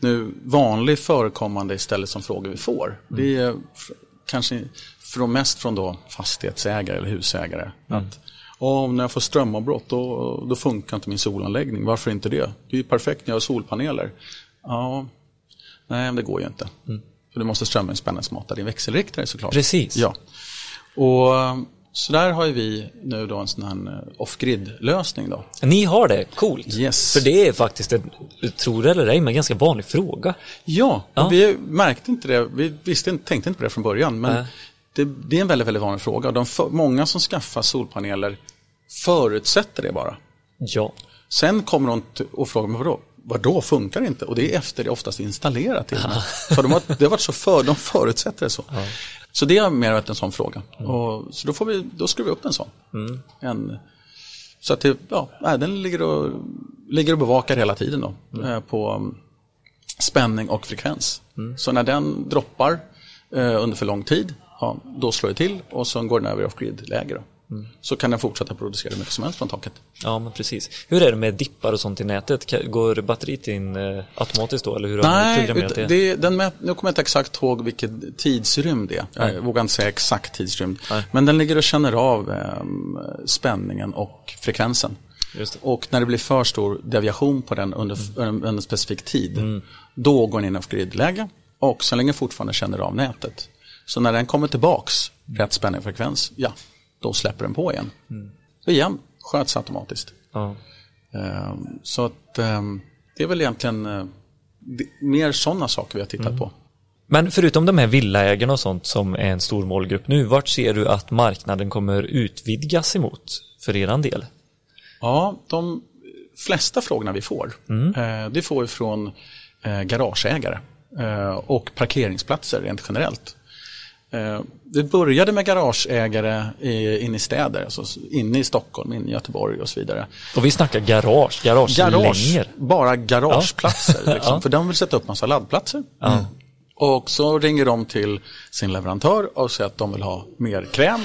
nu vanlig förekommande istället som frågor vi får. Mm. Det är kanske från, mest från då fastighetsägare eller husägare. Mm. Att, "Åh, när jag får strömavbrott då, då funkar inte min solanläggning. Varför inte det? Det är ju perfekt när jag har solpaneler. Ja, Nej, men det går ju inte. För du måste strömspänningsmata din växelriktare såklart. Precis. Ja. Och så där har ju vi nu då en sån här eh, off-grid-lösning då. Ni har det, coolt. Yes. För det är faktiskt en, tror det eller ej, men ganska vanlig fråga. Ja, Ja. vi märkte inte det, vi visste tänkte inte på det från början. Men Nej. det, det är en väldigt, väldigt vanlig fråga. De för, många som skaffar solpaneler förutsätter det bara. Ja. Sen kommer de och frågar, vadå? Vadå, funkar det inte? Och det är efter det oftast installerat till och med. För de har, det har varit så för, de förutsätter det så. Så det har mer en sån fråga. Och, så då, får vi, då skruvar vi upp en sån. En, så att det, ja, den ligger och, ligger och bevakar hela tiden då, eh, på um, spänning och frekvens. Så när den droppar eh, under för lång tid, ja, då slår det till och så går den över off-grid-läge. Då. Så kan den fortsätta producera hur mycket som helst från taket. Ja, men precis. Hur är det med dippar och sånt i nätet? Går batteriet in eh, automatiskt då, eller hur har Nej, ut- det? det, den mät, nu kommer jag inte exakt ihåg vilken tidsrymd det är. Jag vågar inte säga exakt tidsrymd. Nej. Men den ligger och känner av eh, spänningen och frekvensen. Och när det blir för stor deviation på den under, Mm. en specifik tid, då går den in i off-grid-läge och så länge fortfarande känner av nätet. Så när den kommer tillbaks, rätt spänning och frekvens, ja, då släpper den på igen. Mm. Och igen, sköts automatiskt. Ja. Ehm, Så att ehm, det är väl egentligen eh, mer sådana saker vi har tittat på. Men förutom de här villaägarna och sånt som är en stor målgrupp nu, vart ser du att marknaden kommer utvidgas emot för eran del? Ja, de flesta frågorna vi får, eh, det får vi från eh, garageägare och parkeringsplatser rent generellt. Eh, Det började med garageägare inne i städer, alltså inne i Stockholm, inne i Göteborg och så vidare. Och vi snackar garage, garage, Garage, bara garageplatser. Liksom, Ja. För de vill sätta upp massa laddplatser. Och så ringer de till sin leverantör och säger att de vill ha mer kräm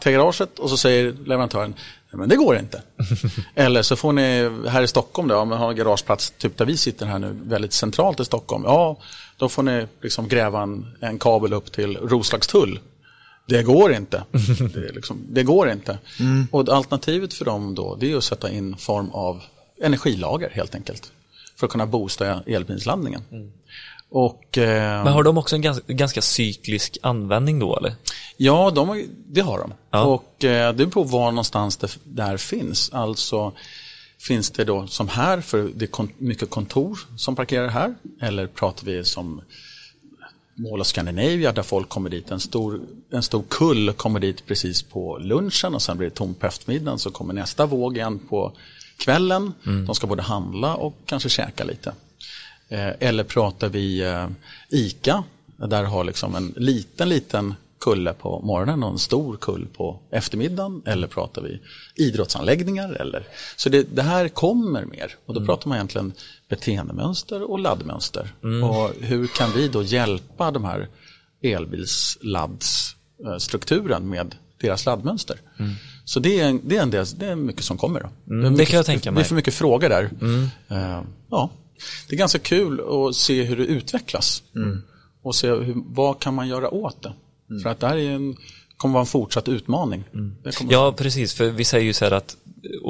till garaget. Och så säger leverantören, men det går inte. Eller så får ni här i Stockholm då, om man har en garageplats, typ där vi sitter här nu, väldigt centralt i Stockholm. Ja, då får ni liksom gräva en, en kabel upp till Roslagstull. Det går inte. Det, liksom, det går inte. Och alternativet för dem då, det är att sätta in form av energilager helt enkelt. för att kunna boosta elbilsladdningen. Och, eh, Men har de också en ganska, ganska cyklisk användning då eller? Ja, de, har- det har de. Ja. Och eh, det beror på var någonstans det där finns. Alltså finns det då som här, för det är kon- mycket kontor som parkerar här. Eller pratar vi som Mall of Scandinavia där folk kommer dit. En stor, en stor kull kommer dit precis på lunchen och sen blir det tomt på eftermiddagen. Så kommer nästa våg igen på kvällen. De ska både handla och kanske käka lite. Eh, eller pratar vi eh, ICA, där har liksom en liten, liten kulle på morgonen och en stor kull på eftermiddagen. Eller pratar vi idrottsanläggningar. Eller, så det, det här kommer mer och då pratar man egentligen beteendemönster och laddmönster. Och hur kan vi då hjälpa de här elbilsladdstrukturen med deras laddmönster. Så det är, det, är en del, det är mycket som kommer. Då. Mm, är det mycket, kan jag tänka mig. Det är för mycket frågor där. Eh, ja, det är ganska kul att se hur det utvecklas. Och se hur, vad kan man göra åt det. För att det här är en, kommer vara en fortsatt utmaning. Kommer, Ja, precis. För vi säger ju så här att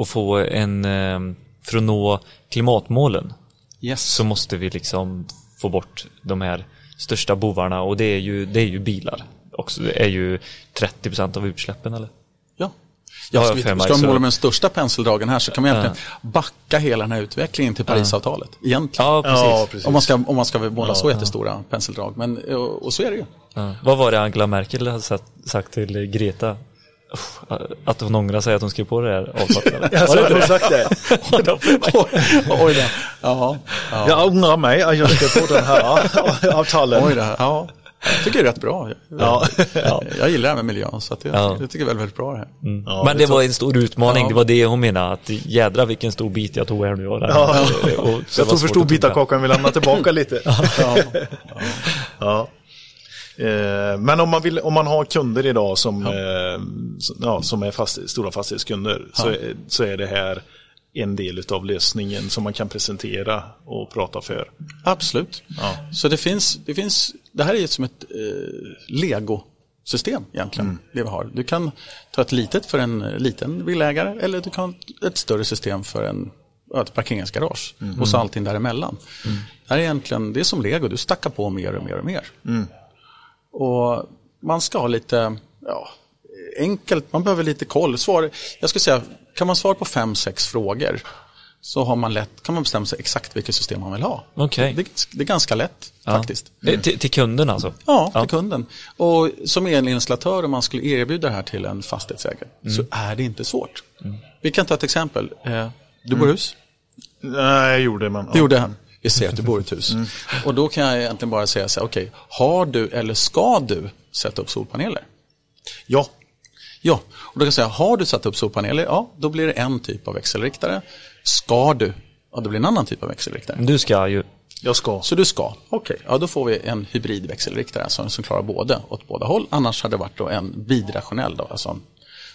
att få en, eh, för att nå klimatmålen yes. så måste vi liksom få bort de här största bovarna och det är ju, det är ju bilar. Också, det är ju 30% av utsläppen eller? Ja. Ja, Ja, ska vi ska vi måla med den största penseldragen här så kan man egentligen backa hela den här utvecklingen till Parisavtalet. Egentligen. Ja, precis. Ja, precis. Om man ska, om man ska måla så jättestora penseldrag. Men, och, och så är det ju. Ja. Vad var det Angela Merkel hade sagt, sagt till Greta? Att hon ångrar sig att hon skrev på det här avtalet? Alltså, har du sagt det? Oj då. Ja, ja. Jag ångrar mig att jag ska på den här avtalen. Oj då. Ja. Jag tycker det är rätt bra. Jag, Ja. jag, gillar det här med miljön så att jag, Ja. jag tycker det är väldigt, bra det här. Ja, Men det var en stor utmaning, Ja. det var det hon menade, att jädra vilken stor bit jag tog här nu. den. Ja. Och det var Jag tog för stor bit av kakan, vill lämna tillbaka lite. Ja. Ja. Eh, Men om man, vill, om man har kunder idag som, eh, ja, som är fast, stora fastighetskunder så, är, så är det här en del av lösningen som man kan presentera och prata för. Absolut. Ja. Så det finns, det finns, det här är ju som ett eh, Lego-system egentligen. Det vi har. Du kan ta ett litet för en eh, liten villaägare eller du kan ha ett större system för en, ett parkeringsgarage. Och så allting däremellan. Det här är egentligen, det är som Lego, du stackar på mer och mer och mer. Och man ska ha lite, ja, enkelt, man behöver lite koll. Svar, jag skulle säga, kan man svara på fem, sex frågor så har man lätt, kan man bestämma sig exakt vilket system man vill ha. Okej. Det, det är ganska lätt Ja. faktiskt. Eh, Till, till kunden alltså? Ja, till kunden. Och som elinstallatör om man skulle erbjuda det här till en fastighetsägare så är det inte svårt. Vi kan ta ett exempel. Eh, Du bor i hus? Nej, gjorde man. Det gjorde han. Vi ser att du bor i ett hus. Och då kan jag egentligen bara säga så här, okej, har du eller ska du sätta upp solpaneler? Ja. Ja, och då kan jag säga, har du satt upp solpaneler, ja, då blir det en typ av växelriktare. Ska du, ja, då blir det en annan typ av växelriktare. Du ska ju. Jag ska. Så du ska, okej, ja då får vi en hybridväxelriktare alltså, som klarar både åt båda håll. Annars hade det varit då en bidirektionell då, alltså,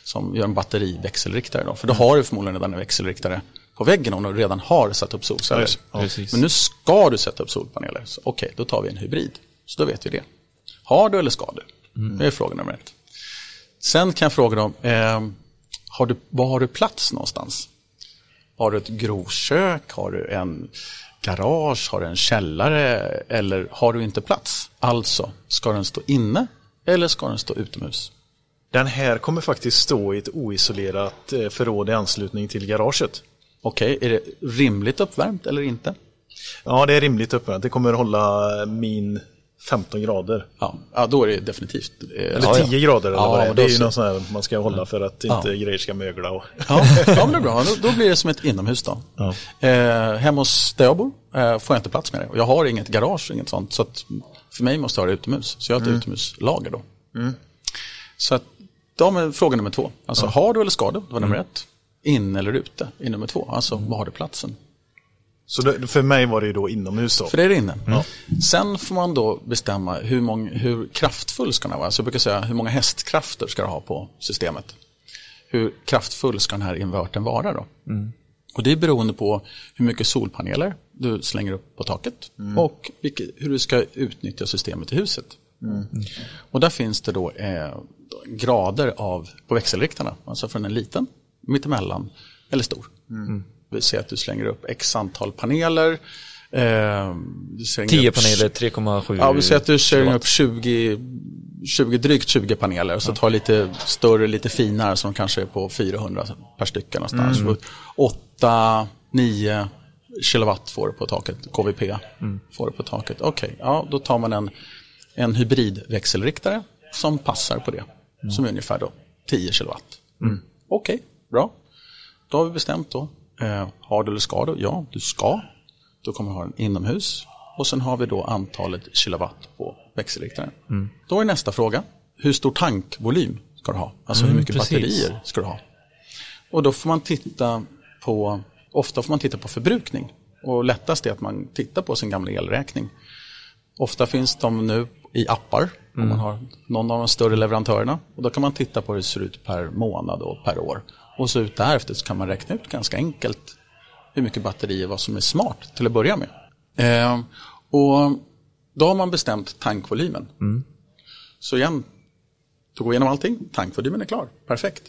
som gör en batteriväxelriktare. Då. För då har du förmodligen redan en växelriktare på väggen om du redan har satt upp solceller. Ja, precis. Men nu ska du sätta upp solpaneler. Okej, då tar vi en hybrid. Så då vet vi det. Har du eller ska du? Det är fråga nummer ett. Sen kan jag fråga dem, eh, har du, var har du plats någonstans? Har du ett grovkök? Har du en garage? Har du en källare? Eller har du inte plats? Alltså, ska den stå inne eller ska den stå utomhus? Den här kommer faktiskt stå i ett oisolerat eh, förråd i anslutning till garaget. Okej, är det rimligt uppvärmt eller inte? Ja, det är rimligt uppvärmt. Det kommer hålla min 15 grader. Ja, ja då är det definitivt. eh, Eller ja, 10 grader eller Ja, vad det är. Det är ju så. någon sån här man ska hålla för att inte grejer ska mögla. Och... Ja, ja men det är bra. Då, då blir det som ett inomhus då. Ja. Eh, hemma hos där jag bor eh, får jag inte plats med det. Jag har inget garage och inget sånt. Så för mig måste jag ha det utomhus. Så jag har ett utomhuslager då. Så att de är fråga nummer två. Alltså har du eller ska du? Det var nummer ett. In eller ute i nummer två. Alltså var har du platsen? Så det, för mig var det ju då inomhus då. För det är det inne. Sen får man då bestämma hur, många, hur kraftfull ska den vara. Så jag brukar säga hur många hästkrafter ska du ha på systemet. Hur kraftfull ska den här invertern vara då? Och det är beroende på hur mycket solpaneler du slänger upp på taket och vilket, hur du ska utnyttja systemet i huset. Och där finns det då eh, grader av, på växelriktarna, alltså från en liten, mittemellan eller stor. Vi säger att du slänger upp x antal paneler. Eh, du slänger 10 upp- paneler, 3,7 Ja, vi säger att du slänger upp 20, 20, drygt 20 paneler. Så tar lite större, lite finare som kanske är på 400 per styck någonstans. Mm. 8, 9 kilowatt får du på taket, KVP Mm. får du på taket. Okej, ja då tar man en, en hybridväxelriktare som passar på det. Mm. Som är ungefär då 10 kilowatt. Okej, bra. Då har vi bestämt då. Eh, har du eller ska du? Ja, du ska. Då kommer vi ha den inomhus. Och sen har vi då antalet kilowatt på växelriktaren. Då är nästa fråga. Hur stor tankvolym ska du ha? Alltså hur mycket precis. batterier ska du ha? Och då får man titta på, ofta får man titta på förbrukning. Och lättast är att man tittar på sin gamla elräkning. Ofta finns de nu i appar, om man har någon av de större leverantörerna. Och då kan man titta på hur det ser ut per månad och per år. Och så ut därefter så kan man räkna ut ganska enkelt hur mycket batterier, vad som är smart till att börja med. Eh, och då har man bestämt tankvolymen. Så igen, då går vi igenom allting, tankvolymen är klar, perfekt.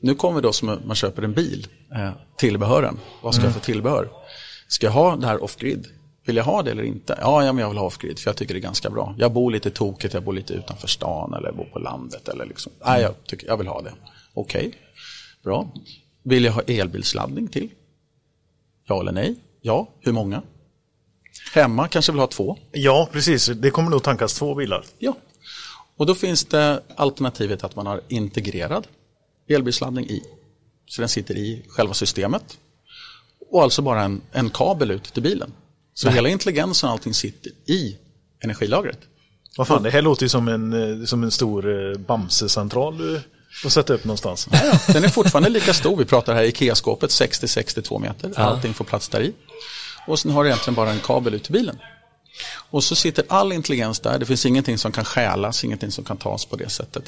Nu kommer då som man köper en bil, eh, tillbehören. Vad ska jag för tillbehör? Ska jag ha det här off-grid? Vill jag ha det eller inte? Ja, ja men jag vill ha off-grid för jag tycker det är ganska bra. Jag bor lite tokigt, jag bor lite utanför stan eller bor på landet. Eller liksom. Nej, jag, tycker, jag vill ha det. Okej, bra. Vill jag ha elbilsladdning till? Ja eller nej? Ja, hur många? Hemma kanske vill ha två? Ja, precis. Det kommer nog tankas två bilar. Ja. Och då finns det alternativet att man har integrerad elbilsladdning i. Så den sitter i själva systemet. Och alltså bara en, en kabel ut till bilen. Så hela intelligensen och allting sitter i energilagret. Vad fan, det här låter ju som en, eh, som en stor eh, Bamse-central får sätta upp någonstans. Den är fortfarande lika stor. Vi pratar här IKEA-skåpet 60-62 meter. Allting får plats där i. Och sen har du egentligen bara en kabel ut till bilen. Och så sitter all intelligens där. Det finns ingenting som kan stjälas, ingenting som kan tas på det sättet.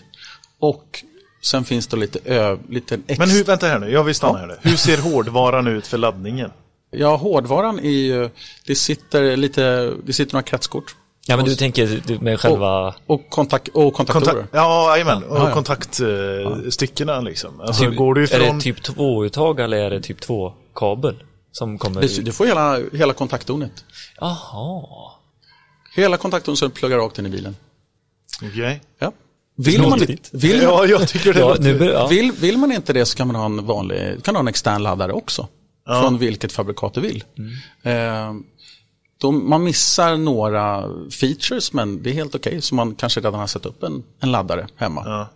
Och sen finns det lite, ö, lite extra... Men hur, vänta här nu, jag vill stanna här nu. Hur ser hårdvaran ut för laddningen? Ja, hårdvaran är ju, det sitter lite, det sitter några kretskort. Ja, men du tänker med själva... Och, kontakt, och kontaktorer. Kontakt, ja, jajamän. Och Ja, ja. kontaktstyckena liksom. Alltså, Typ, går Är ifrån... det typ 2-uttag eller är det typ 2-kabel? Som kommer Du, du får hela, hela kontaktdonet. Jaha. Hela kontaktdonet så du pluggar rakt in i bilen. Okej. Ja. Vill, man, Snodigt. vill, man, Ja, jag tycker det Ja, nu, ja. vill, vill man inte det så kan man ha en vanlig, kan ha en extern laddare också. Från vilket fabrikat du vill. Eh, då man missar några features men det är helt okej. Så man kanske redan har satt upp en, en laddare hemma. Ja.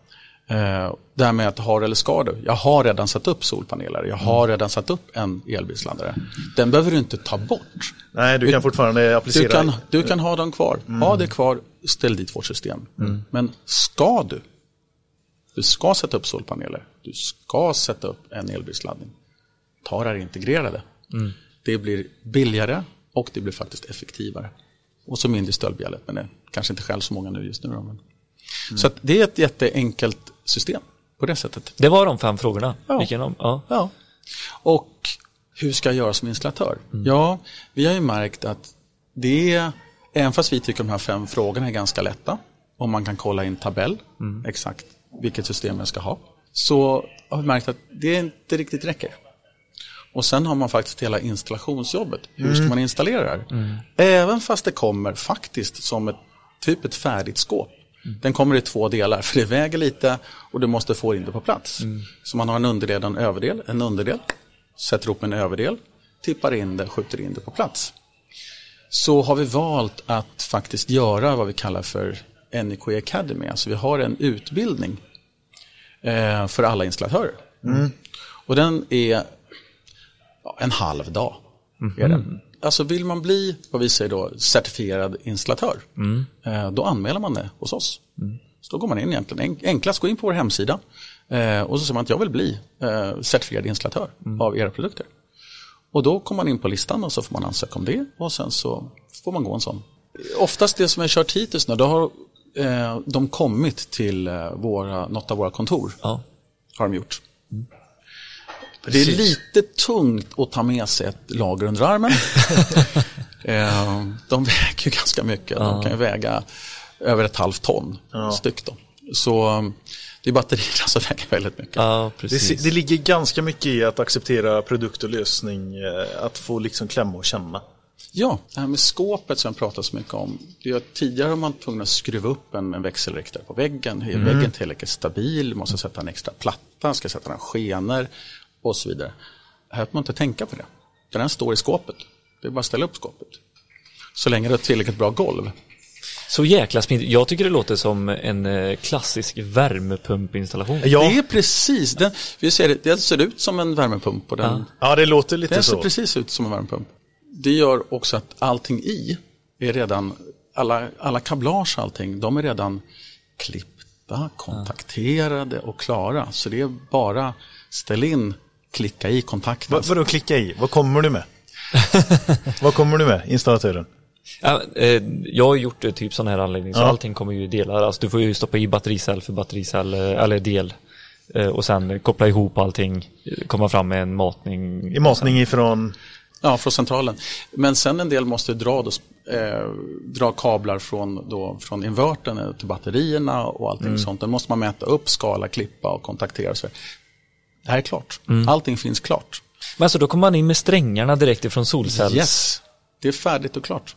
Eh, det här med att har eller ska du. Jag har redan satt upp solpaneler. Jag har redan satt upp en elbilsladdare. Den behöver du inte ta bort. Nej, du kan fortfarande applicera... Du kan, du kan ha dem kvar. Ha det kvar, ställ dit vårt system. Men ska du? Du ska sätta upp solpaneler. Du ska sätta upp en elbilsladdning. Ta det här integrerade. Det blir billigare och det blir faktiskt effektivare. Och så mindre stöldbjället, men det kanske inte själv så många nu just nu. Men. Så att det är ett jätteenkelt system på det sättet. Det var de fem frågorna. Ja. Ja. Ja. Och hur ska jag göra som installatör? Ja, vi har ju märkt att det är, även fast vi tycker de här fem frågorna är ganska lätta, om man kan kolla i en tabell exakt vilket system jag ska ha, så har vi märkt att det inte riktigt räcker. Och sen har man faktiskt hela installationsjobbet. Hur ska man installera det här? Även fast det kommer faktiskt som ett typ ett färdigt skåp. Den kommer i två delar, för det väger lite och du måste få in det på plats. Så man har en underdel och en överdel. En underdel, sätter ihop en överdel, tippar in det, skjuter in det på plats. Så har vi valt att faktiskt göra vad vi kallar för NEK Academy. Alltså vi har en utbildning eh, för alla installatörer. Och den är ja, en halv dag. Den. Alltså vill man bli, vad vi säger då, certifierad installatör, eh, då anmäler man det hos oss. Så då går man in egentligen, En- enklast gå in på vår hemsida eh, och så säger man att jag vill bli eh, certifierad installatör av era produkter. Och då kommer man in på listan och så får man ansöka om det och sen så får man gå en sån. Oftast det som jag kört hittills nu, då har de kommit till våra, något av våra kontor. Ja. Har de gjort. Det är lite tungt att ta med sig ett lager under armen. Eh, de väger ju ganska mycket. De kan ju väga över ett halvt ton styck. Då. Så Det är batterierna som väger väldigt mycket. Ja, Det, precis. det ligger ganska mycket i att acceptera produkt och lösning, eh, att få liksom klämma och känna. Ja, det här med skåpet som jag pratar så mycket om. Det tidigare var man tvungen att skruva upp en, en växelriktare på väggen. Är väggen tillräckligt stabil? Måste sätta en extra platta? Ska sätta en skenor? Och så vidare. Här behöver man inte tänka på det. Den står i skåpet. Det är bara att ställa upp skåpet. Så länge det är ett tillräckligt bra golv. Så jäkla smidigt. Jag tycker det låter som en eh, klassisk värmepumpinstallation. Det Ja, är precis, den, vi ser det, det ser ut som en värmepump. Och den, ja det låter lite Den ser så. precis ut som en värmepump. Det gör också att allting i är redan, alla, alla kablage allting, de är redan klippta, kontakterade och klara. Så det är bara ställ in, klicka i kontakten. Va, vadå klicka i? Vad kommer du med? Vad kommer du med, installatören? Ja, eh, jag har gjort eh, typ sån här anläggning så Ja. allting kommer ju i delar. Alltså, du får ju stoppa i battericell för battericell eh, eller del. Eh, och sen eh, koppla ihop allting, eh, komma fram med en matning. I matning ifrån... Ja, från centralen. Men sen en del måste dra, då, eh, dra kablar från, då, från invertern till batterierna och allting sånt. Den måste man mäta upp, skala, klippa och kontaktera. och Så. Det här är klart. Allting finns klart. Men alltså då kommer man in med strängarna direkt ifrån solcells. Yes, det är färdigt och klart.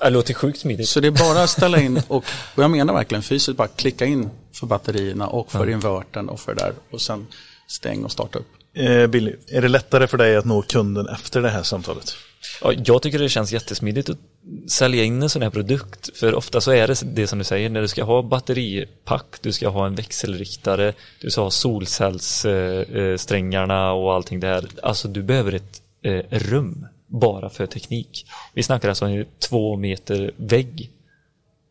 Det låter sjukt smidigt. Så det är bara att ställa in och, och jag menar verkligen fysiskt bara klicka in för batterierna och för invertern och för det där och sen stäng och starta upp. Eh, Billy, är det lättare för dig att nå kunden efter det här samtalet? Ja, jag tycker det känns jättesmidigt att sälja in en sån här produkt. För ofta så är det det som du säger, när du ska ha batteripack, du ska ha en växelriktare, du ska ha solcellssträngarna och allting det här. Alltså du behöver ett eh, rum bara för teknik. Vi snackar alltså en två meter vägg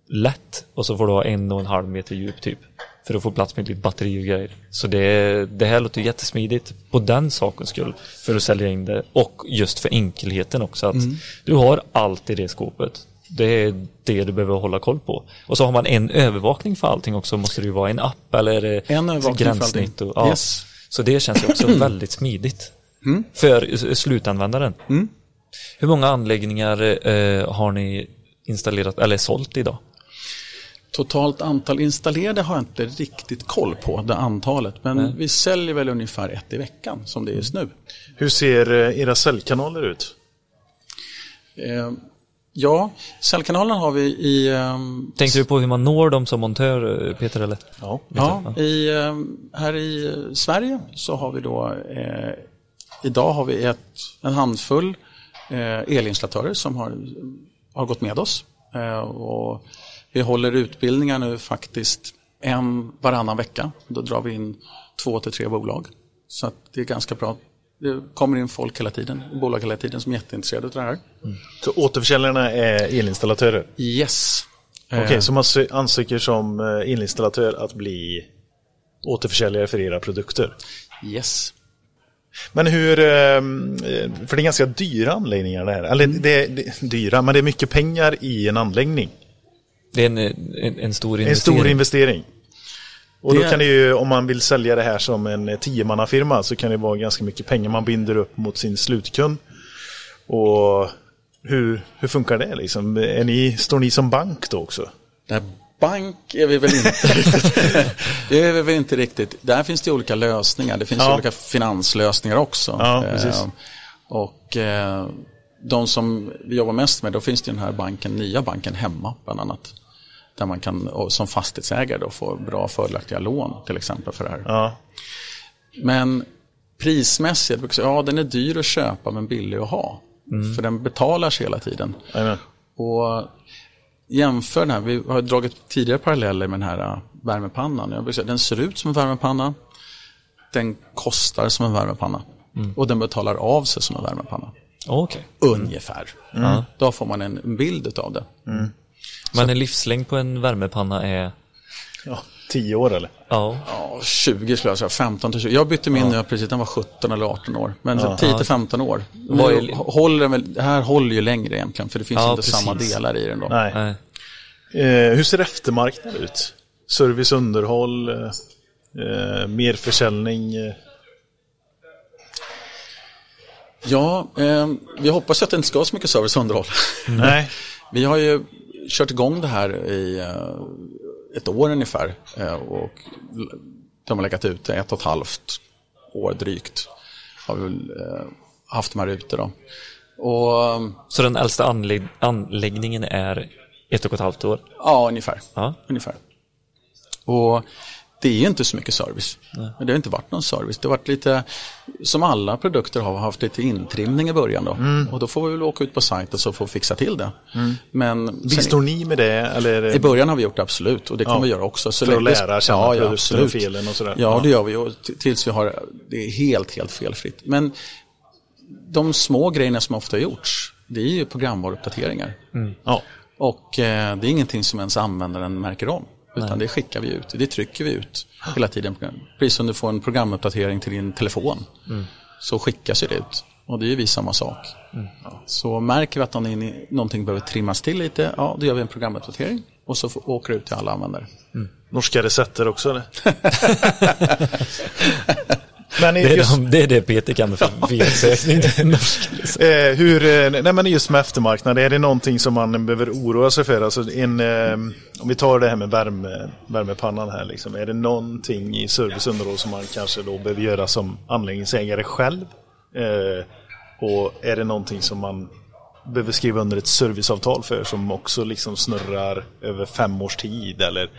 lätt och så får du ha en och en halv meter djup typ. För att få plats med ditt batteri och grejer. Så det, det här låter jättesmidigt på den sakens skull. För att sälja in det. Och just för enkelheten också. Att du har allt i det skåpet. Det är det du behöver hålla koll på. Och så har man en övervakning för allting också. Måste det ju vara en app eller En övervakning för gränssnitt. allting. Och, ja. Yes. Så det känns ju också väldigt smidigt. För s- slutanvändaren. Hur många anläggningar eh, har ni installerat eller sålt idag? Totalt antal installerade har jag inte riktigt koll på, det antalet. Men vi säljer väl ungefär ett i veckan som det är just nu. Hur ser eh, era säljkanaler ut? Eh, ja, säljkanalen har vi i, ehm, Tänkte du på hur man når dem som montör, eh, Peter? Eller? Ja. ja, i, ehm, här i eh, Sverige så har vi då, eh, idag har vi ett, en handfull eh, elinstallatörer som har, har gått med oss. Eh, och vi håller utbildningar nu faktiskt en varannan vecka. Då drar vi in två till tre bolag. Så det är ganska bra. Det kommer in folk hela tiden, bolag hela tiden som är jätteintresserade av det här. Så återförsäljarna är elinstallatörer? Yes. Okej, Eh, så man sö- ansöker som eh, elinstallatör att bli återförsäljare för era produkter? Yes. Men hur, eh, för det är ganska dyra anläggningar det här. Eller det är, det är dyra, men det är mycket pengar i en anläggning. Det är en, en, en stor En investering. stor investering. Och Det då kan det ju, om man vill sälja det här som en tiomannafirma så kan det vara ganska mycket pengar man binder upp mot sin slutkund. Och hur, hur funkar det liksom? Är ni, står ni som bank då också? Nej, bank är vi väl inte riktigt. Det är vi väl inte riktigt. Där finns det olika lösningar. Det finns Ja. olika finanslösningar också. Ja, precis. Eh, och eh, de som vi jobbar mest med, då finns det den här banken, nya banken hemma bland annat. Där man kan som fastighetsägare då få bra fördelaktiga lån till exempel för det här. Ja, Men prismässigt, ja den är dyr att köpa men billig att ha. För den betalar sig hela tiden. Amen. Och jämför den här, vi har dragit tidigare paralleller med den här äh, värmepannan. Jag säga, den ser ut som en värmepanna, den kostar som en värmepanna och den betalar av sig som en värmepanna. Okej. Ungefär. Då får man en bild av det. Men en livslängd på en värmepanna är... ja, tio år eller? Ja. Ja, 20 skulle jag säga, 15 till 20. Jag bytte min när jag precis den var 17 eller 18 år. Men så 10 till 15 år. Är- Nu håller den väl, det här håller ju längre egentligen för det finns Ja, inte samma precis. delar i den då. Nej. Nej. Eh, hur ser eftermarknaden ut? Service, underhåll, eh, eh, mer försäljning? Eh. Ja, eh, vi hoppas ju att det inte ska vara så mycket service och underhåll. Nej, Vi har ju kört igång det här i eh, ett år ungefär. eh, Och de har legat ute ett och ett halvt år drygt. Har vi eh, haft de här ute då. Och Så den äldsta anlägg anläggningen är ett och ett halvt år? ja, ungefär. Ja. ungefär. Och det är ju inte så mycket service. Men det har inte varit någon service. Det har varit lite, som alla produkter har, haft lite intrimning i början då. Och då får vi väl åka ut på sajten så får vi fixa till det. Men Bistår ni med det? Eller det... i början har vi gjort det absolut och det kommer Ja. vi göra också. Så För att lära känna ja, ja, produkten och absolut. felen och sådär. Ja, det gör vi och tills vi har det är helt, helt felfritt. Men de små grejerna som ofta har gjorts, det är ju programvaruuppdateringar. Ja. Och eh, det är ingenting som ens användaren märker om. Utan det skickar vi ut, det trycker vi ut hela tiden. Precis som du får en programuppdatering till din telefon. Så skickas ju det ut. Och det är ju vi samma sak. Ja. Så märker vi att någon, någonting behöver trimmas till lite, ja då gör vi en programuppdatering. Och så får, åker det ut till alla användare. Norska recetter också eller? Men Det är, just, de, det, är det Peter kan för är norsk. eh, hur, eh, nej men just med eftermarknad, är det någonting som man behöver oroa sig för? Alltså en, eh, om vi tar det här med värme, värmepannan här, liksom, är det någonting i serviceunderhåll som man kanske då behöver göra som anläggningsägare själv? Och är det någonting som man behöver skriva under ett serviceavtal för som också liksom snurrar över fem års tid? Eller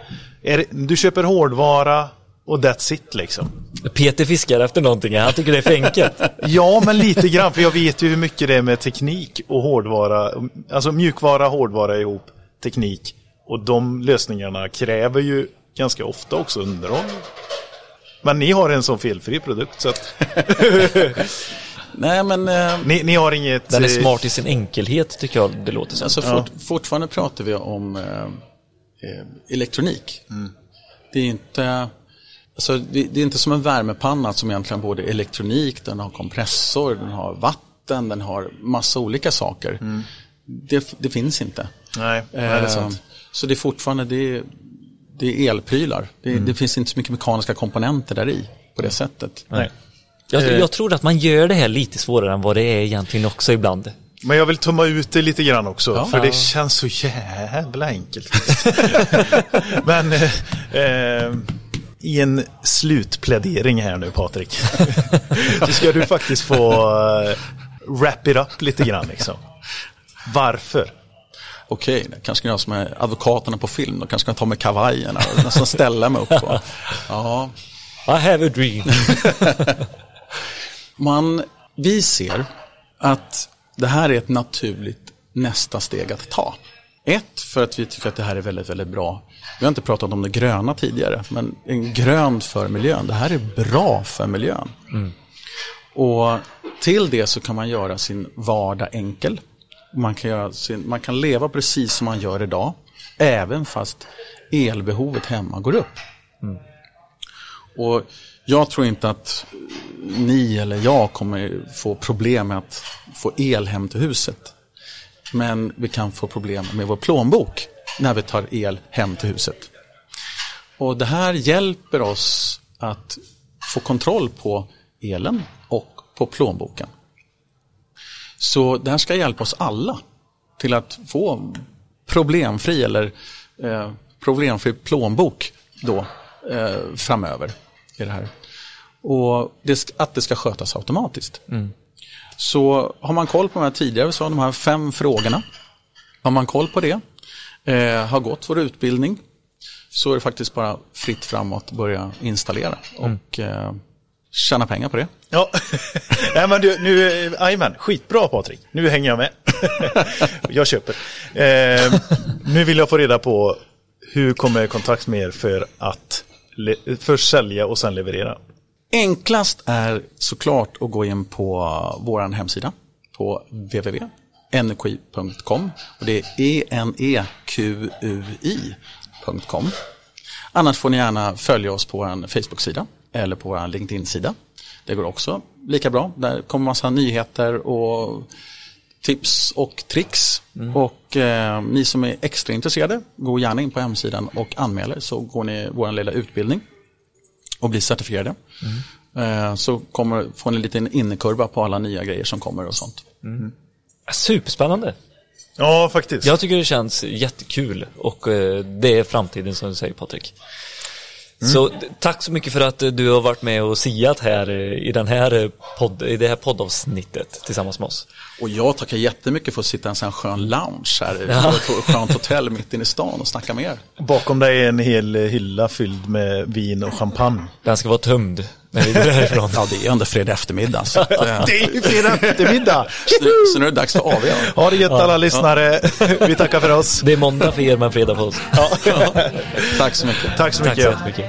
är det, du köper hårdvara och that's it liksom? Peter fiskar efter någonting, han tycker det är för enkelt. Ja, men lite grann, för jag vet ju hur mycket det är med teknik och hårdvara, alltså mjukvara, hårdvara ihop, teknik. Och de lösningarna kräver ju ganska ofta också underhåll. Men ni har en sån felfri produkt, så att Nej men eh, ni, ni har inget... Den är eh, smart i sin enkelhet tycker jag det låter som. Alltså fort, fortfarande pratar vi om eh, eh, elektronik. Det är inte alltså, det, det är inte som en värmepanna som egentligen både elektronik, den har kompressor, den har vatten, den har massa olika saker. Det, det finns inte. Nej, nej, det är Eh, sant. Så det är fortfarande det är, det är elprylar. Det, det finns inte så mycket mekaniska komponenter där i på det sättet. Nej. Jag, jag tror att man gör det här lite svårare än vad det är egentligen också ibland. Men jag vill tumma ut det lite grann också, Ja. för det känns så jävla enkelt. Men eh, eh, i en slutplädering här nu Patrik, så ska du faktiskt få eh, wrap it up lite grann liksom. Varför? Okej, det kanske jag som är advokaterna på film. Då kanske jag ta med kavajerna och nästan ställa mig upp. Och, ja, I have a dream. Man, vi ser att det här är ett naturligt nästa steg att ta. Ett, för att vi tycker att det här är väldigt, väldigt bra. Vi har inte pratat om det gröna tidigare, men en grön för miljön. Det här är bra för miljön. Och till det så kan man göra sin vardag enkel. Man kan, göra sin, man kan leva precis som man gör idag, även fast elbehovet hemma går upp. Och jag tror inte att ni eller jag kommer få problem med att få el hem till huset. Men vi kan få problem med vår plånbok när vi tar el hem till huset. Och det här hjälper oss att få kontroll på elen och på plånboken. Så det här ska hjälpa oss alla till att få problemfri eller eh, problemfri plånbok då eh, framöver. I det här. Och det, att det ska skötas automatiskt. Mm. Så har man koll på de här tidigare, så de här fem frågorna. Har man koll på det, eh, har gått vår utbildning, så är det faktiskt bara fritt framåt att börja installera och eh, tjäna pengar på det. Ja, Nej, men du, nu, eh, jajamän, skitbra Patrik. Nu hänger jag med. jag köper. Eh, nu vill jag få reda på hur kommer jag i kontakt med er för att först sälja och sen leverera? Enklast är såklart att gå in på vår hemsida på www.energi.com och det är enequi.com. Annars får ni gärna följa oss på vår Facebook-sida eller på vår LinkedIn-sida. Det går också lika bra. Där kommer massa nyheter och tips och tricks. Och eh, ni som är extra intresserade, gå gärna in på hemsidan och anmäler så går ni vår lilla utbildning och blir certifierade. Eh, Så kommer, får ni en liten innekurva på alla nya grejer som kommer och sånt. Superspännande. Ja, faktiskt. Jag tycker det känns jättekul och eh, det är framtiden som du säger Patrik. Så d- tack så mycket för att eh, du har varit med och siat här eh, i, den här eh, podd, i det här poddavsnittet tillsammans med oss. Och jag tackar jättemycket för att sitta i en sån skön lounge här på ett skönt hotell mitt inne i stan och snacka med er. Bakom dig är en hel hylla fylld med vin och champagne. Den ska vara tömd när vi går därifrån. Ja, det är ändå fredag eftermiddag. Så, att, eh, Det är ju fredag eftermiddag! så, nu- så nu är det dags för AV. Ha det gött alla lyssnare. Vi tackar för oss. Det är måndag för er men fredag för oss. Tack så mycket. Tack så Tack mycket. så mycket.